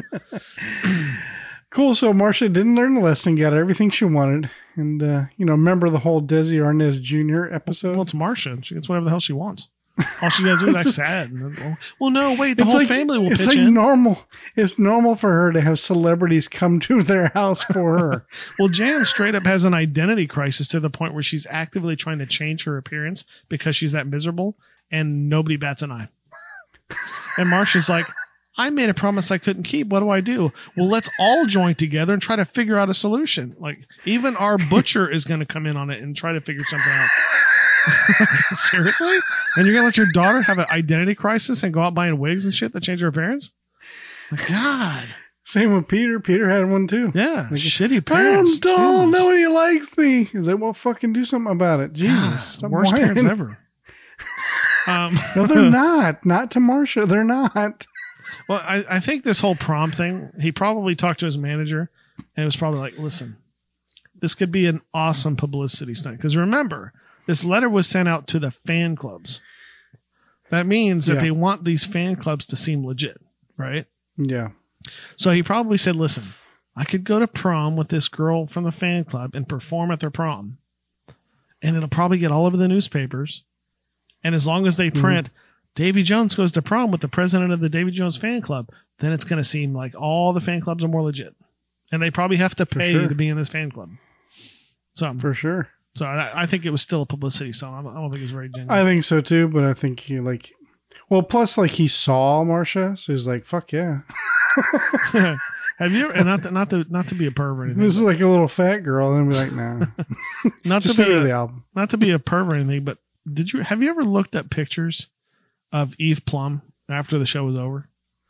cool. So Marcia didn't learn the lesson, got everything she wanted. And, uh, you know, remember the whole Desi Arnaz Jr. episode? well, it's Marcia. She gets whatever the hell she wants. All she gotta do is act sad. Well, no, wait, the it's whole like, family will it's pitch like in. normal. It's normal for her to have celebrities come to their house for her. Well, Jan straight up has an identity crisis to the point where she's actively trying to change her appearance because she's that miserable and nobody bats an eye. And Marcia's like, I made a promise I couldn't keep. What do I do? Well, let's all join together and try to figure out a solution. Like, even our butcher is going to come in on it and try to figure something out. Seriously? And you're going to let your daughter have an identity crisis and go out buying wigs and shit that change her appearance? My God. Same with Peter. Peter had one too. Yeah. Shitty parents. I'm parents. dull. Jesus. Nobody likes me. Is like, well, fucking do something about it. Jesus. Stop Worst whining. parents ever. Um, No, they're not. Not to Marcia. They're not. Well, I, I think this whole prom thing, he probably talked to his manager and it was probably like, listen, this could be an awesome publicity stunt. Because remember, this letter was sent out to the fan clubs. That means that Yeah. they want these fan clubs to seem legit, right? Yeah. So he probably said, listen, I could go to prom with this girl from the fan club and perform at their prom. And it'll probably get all over the newspapers. And as long as they mm-hmm. print Davy Jones goes to prom with the president of the Davy Jones fan club, then it's going to seem like all the fan clubs are more legit. And they probably have to pay sure. to be in this fan club. So, For sure. So I, I think it was still a publicity stunt. I don't, I don't think it was very genuine. I think so too, but I think he like well, plus like he saw Marcia, so he's like, fuck yeah. have you and not to, not to, not to be a pervert, or anything, This is like a little fat girl, and be like, nah. not to be a- the album. not to be a pervert or anything, but did you have you ever looked at pictures of Eve Plumb after the show was over?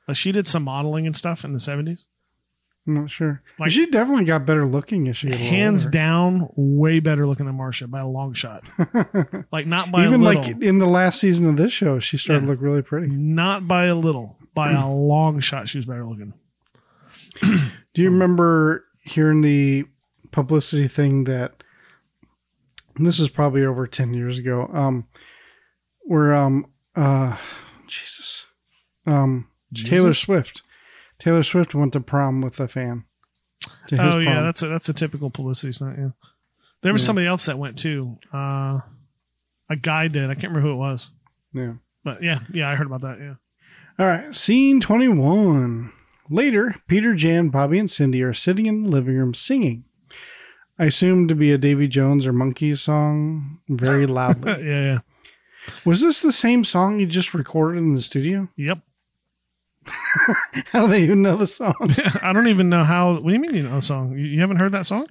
Like she did some modeling and stuff in the seventies. I'm not sure. Like- she definitely got better looking as she got Hands older. down, way better looking than Marcia by a long shot. like not by Even like in the last season of this show, she started Yeah. to look really pretty. not by a little, by a long shot. She was better looking. Do you remember hearing the publicity thing that this is probably over 10 years ago um where um uh Jesus um Taylor Swift Taylor Swift went to prom with a fan Oh yeah, that's a that's a typical publicity stunt. Yeah, there was Yeah. somebody else that went too. Uh, a guy did. I can't remember who it was, yeah but yeah, yeah, I heard about that. Yeah. all right scene 21 later Peter Jan Bobby and Cindy are sitting in the living room singing I assume to be a Davy Jones or Monkees song very loudly yeah, yeah. Was this the same song you just recorded in the studio? Yep. How do they even know the song? I don't even know how. What do you mean you know the song? You, you haven't heard that song?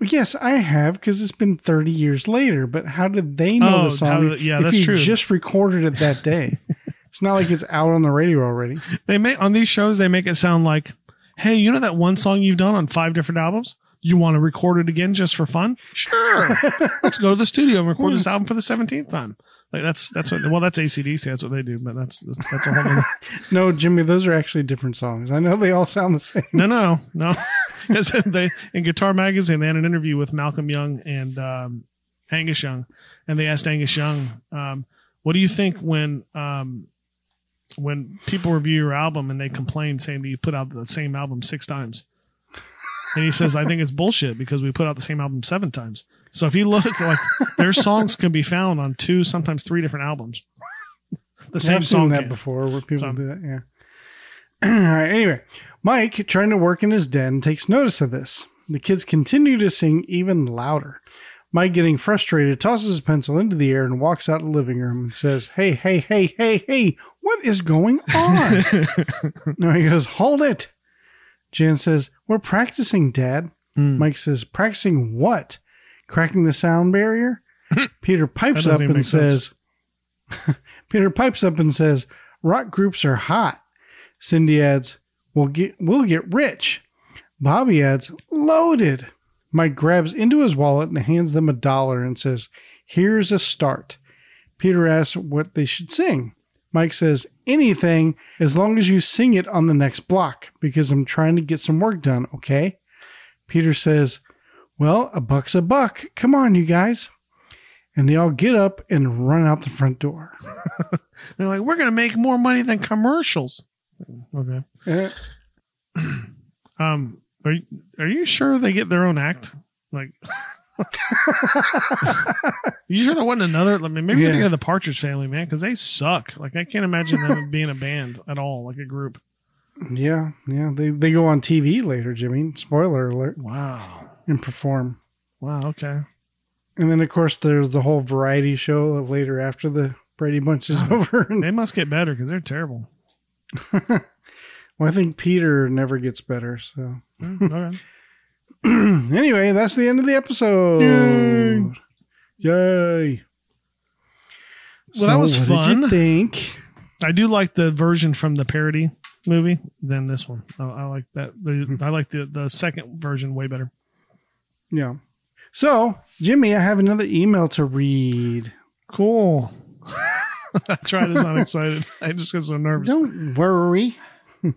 Well, yes, I have because it's been 30 years later. But how did they know Oh, the song? how- yeah, if that's you true. just recorded it that day. it's not like it's out on the radio already. They make on these shows. They make it sound like, hey, you know that one song you've done on five different albums. You want to record it again just for fun? Sure. Let's go to the studio and record this hmm. album for the seventeenth time. Like that's that's what. Well, that's ACDC. That's what they do. But that's that's a whole. No, Jimmy, those are actually different songs. I know they all sound the same. no, no, no. Yes, they in Guitar Magazine they had an interview with Malcolm Young and um, Angus Young, and they asked Angus Young, um, "What do you think when um, when people review your album and they complain saying that you put out the same album six times?" And he says, "I think it's bullshit because we put out the same album seven times. So if you look like their songs can be found on two, sometimes three different albums. The same I've seen song that can. before where people So- do that. Yeah. all right. Anyway, Mike, trying to work in his den, takes notice of this. The kids continue to sing even louder. Mike, getting frustrated, tosses his pencil into the air and walks out of the living room and says, Hey, hey, hey, hey, hey, what is going on? no, he goes, Hold it. Jan says, We're practicing, Dad. Hmm. Mike says, Practicing what? Cracking the sound barrier? Peter pipes up and says, Peter pipes up and says, Rock groups are hot. Cindy adds, We'll get we'll get rich. Bobby adds, loaded. Mike grabs into his wallet and hands them a dollar and says, Here's a start. Peter asks what they should sing. Mike says, anything as long as you sing it on the next block because I'm trying to get some work done, okay? Peter says, well, a buck's a buck. Come on, you guys. And they all get up and run out the front door. They're like, we're going to make more money than commercials. Okay. Um, are you, are you sure they get their own act? Like, you sure there wasn't another? I mean, maybe Yeah. think of the Partridge Family, man, because they suck. Like, I can't imagine them being a band at all, like a group. yeah, yeah. They, they go on TV later, Jimmy. Spoiler alert. Wow. And perform. Wow. Okay. And then, of course, there's the whole variety show later after the Brady Bunch is oh, over. They must get better because they're terrible. well, I think Peter never gets better. So, mm, Okay. anyway, that's the end of the episode. Yay. Well, that was what Did you fun. think? I do like the version from the parody movie than this one. I, I like that. The, hmm. I like the the second version way better. Yeah. So, Jimmy, I have another email to read. Cool. I tried as unexcited. I just get so nervous. Don't worry. All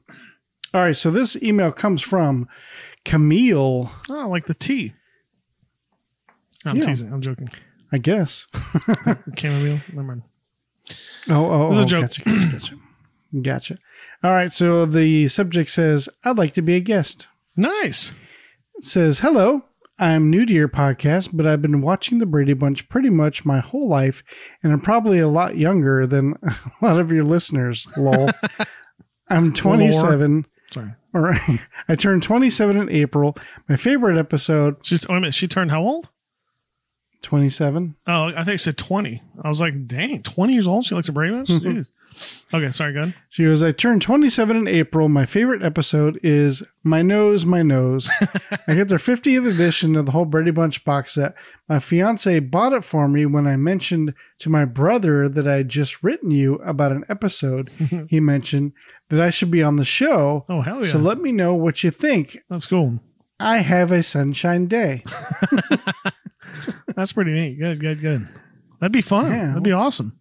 right. So, this email comes from Camille, Oh, like the tea. Oh, I'm Yeah. teasing. I'm joking. I guess. Chamomile. Never mind. Oh, oh, was a oh, joke. Gotcha, gotcha, gotcha. Gotcha. All right. So, the subject says, I'd like to be a guest. Nice. It says, Hello, I'm new to your podcast, but I've been watching the Brady Bunch pretty much my whole life, and I'm probably a lot younger than a lot of your listeners. Lol. I'm 27. Sorry. Or I turned 27 in April. My favorite episode, She's, wait a minute. She turned how old? 27. Oh, I think it said 20. I was like, dang, 20 years old? She likes Bunch? Mm-hmm. Jeez. Okay, sorry, go ahead. She goes, I turned 27 in April. My favorite episode is My Nose, My Nose. I get their 50th edition of the whole Brady Bunch box set. My fiance bought it for me when I mentioned to my brother that I had just written you about an episode. he mentioned that I should be on the show. Oh, hell yeah. So let me know what you think. That's cool. I have a sunshine day. That's pretty neat. Good, good, good. That'd be fun. Yeah. That'd be awesome.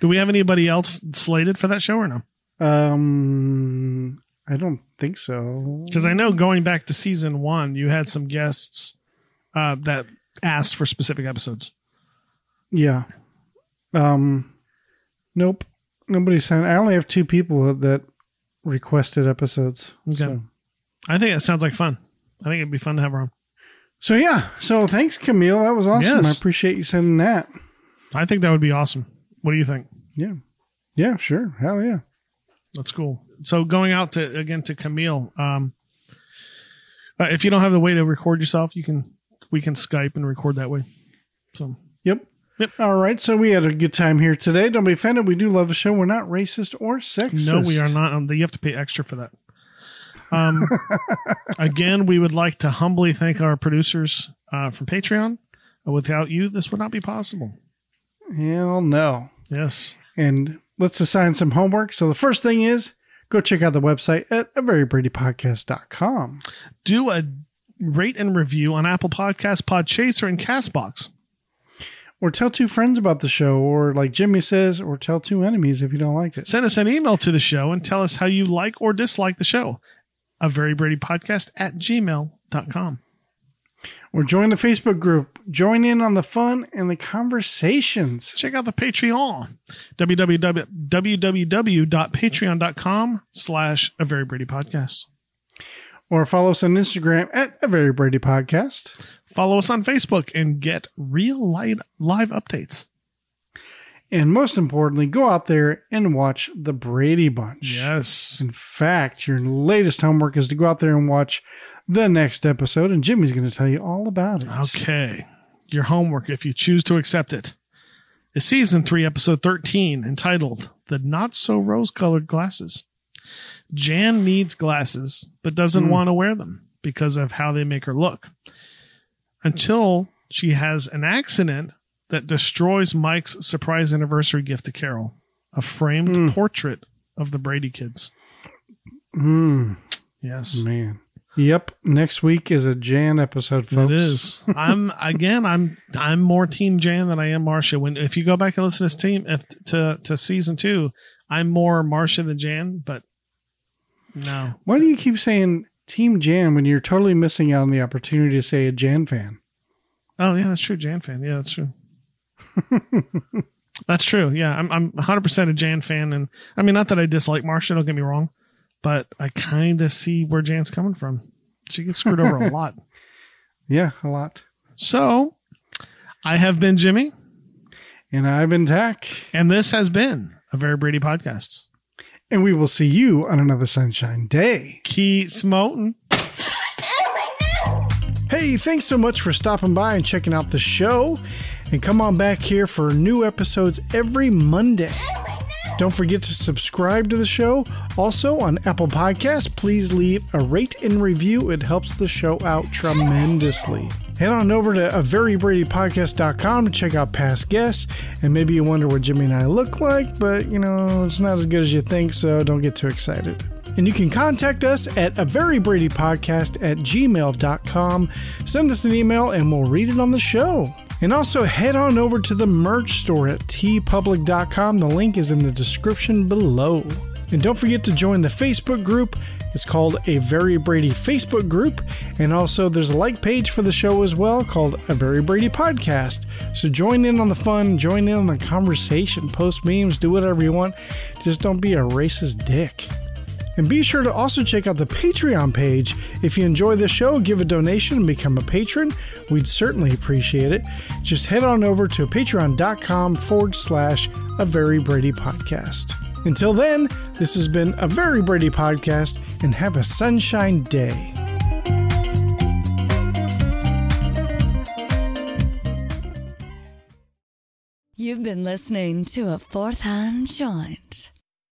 Do we have anybody else slated for that show or no? Um, I don't think so. Because I know going back to season one, you had some guests uh, that asked for specific episodes. Yeah. Um, nope. Nobody signed. I only have two people that requested episodes. Okay. So. I think that sounds like fun. I think it'd be fun to have her on. So yeah. So thanks, Camille. That was awesome. Yes. I appreciate you sending that. I think that would be awesome. What do you think? Yeah. Yeah. Sure. Hell yeah. That's cool. So going out to again to Camille. Um, uh, if you don't have the way to record yourself, you can we can Skype and record that way. So Yep. Yep. All right. So we had a good time here today. Don't be offended. We do love the show. We're not racist or sexist. no, we are not. Um, you have to pay extra for that. Um, again, we would like to humbly thank our producers uh, from Patreon. Without you, this would not be possible. Hell no. Yes. And let's assign some homework. So the first thing is go check out the website at a very podcast.com. Do a rate and review on Apple Podcasts, Podchaser, and Castbox. Or tell two friends about the show, or like Jimmy says, or tell two enemies if you don't like it. Send us an email to the show and tell us how you like or dislike the show. A very Brady podcast at gmail.com. Or join the Facebook group. Join in on the fun and the conversations. Check out the Patreon. www, www.patreon.com slash a very Brady podcast. Or follow us on Instagram at a very Brady podcast. Follow us on Facebook and get real live updates. And most importantly, go out there and watch the Brady Bunch. Yes. In fact, your latest homework is to go out there and watch the next episode, and Jimmy's going to tell you all about it. Okay. Your homework, if you choose to accept it, is season three, episode 13, entitled The Not So Rose Colored Glasses. Jan needs glasses, but doesn't Hmm. want to wear them because of how they make her look. Until she has an accident that destroys Mike's surprise anniversary gift to Carol a framed Hmm. portrait of the Brady kids. Hmm. Yes. Man. Yep. Next week is a Jan episode, folks. It is. I'm again. I'm I'm more Team Jan than I am Marcia. When if you go back and listen to this team if, to to season two, I'm more Marcia than Jan, but no. Why do you keep saying Team Jan when you're totally missing out on the opportunity to say a Jan fan? Oh yeah, that's true. Jan fan. Yeah, that's true. that's true. Yeah, I'm I'm 100 percent a Jan fan, and I mean not that I dislike Marcia. Don't get me wrong, but I kind of see where Jan's coming from. She gets screwed over a lot. Yeah, a lot. So, I have been Jimmy, And I've been Tach. and this has been a very Brady podcast. And we will see you on another Sunshine Day. Keep smoting. Hey, thanks so much for stopping by and checking out the show. And come on back here for new episodes every Monday. Don't forget to subscribe to the show. Also on Apple Podcasts, please leave a rate and review. It helps the show out tremendously. Head on over to a verybradypodcast.com to check out past guests. And maybe you wonder what Jimmy and I look like, but you know, it's not as good as you think, so don't get too excited. And you can contact us at a very Brady podcast at gmail.com. Send us an email and we'll read it on the show. And also head on over to the merch store at teepublic.com. The link is in the description below. And don't forget to join the Facebook group. It's called a Very Brady Facebook group. And also there's a like page for the show as well called a Very Brady podcast. So join in on the fun, join in on the conversation, post memes, do whatever you want. Just don't be a racist dick. And be sure to also check out the Patreon page. If you enjoy the show, give a donation and become a patron. We'd certainly appreciate it. Just head on over to patreon.com forward slash a very Brady podcast. Until then, this has been a very Brady podcast and have a sunshine day. You've been listening to a fourth hand joint.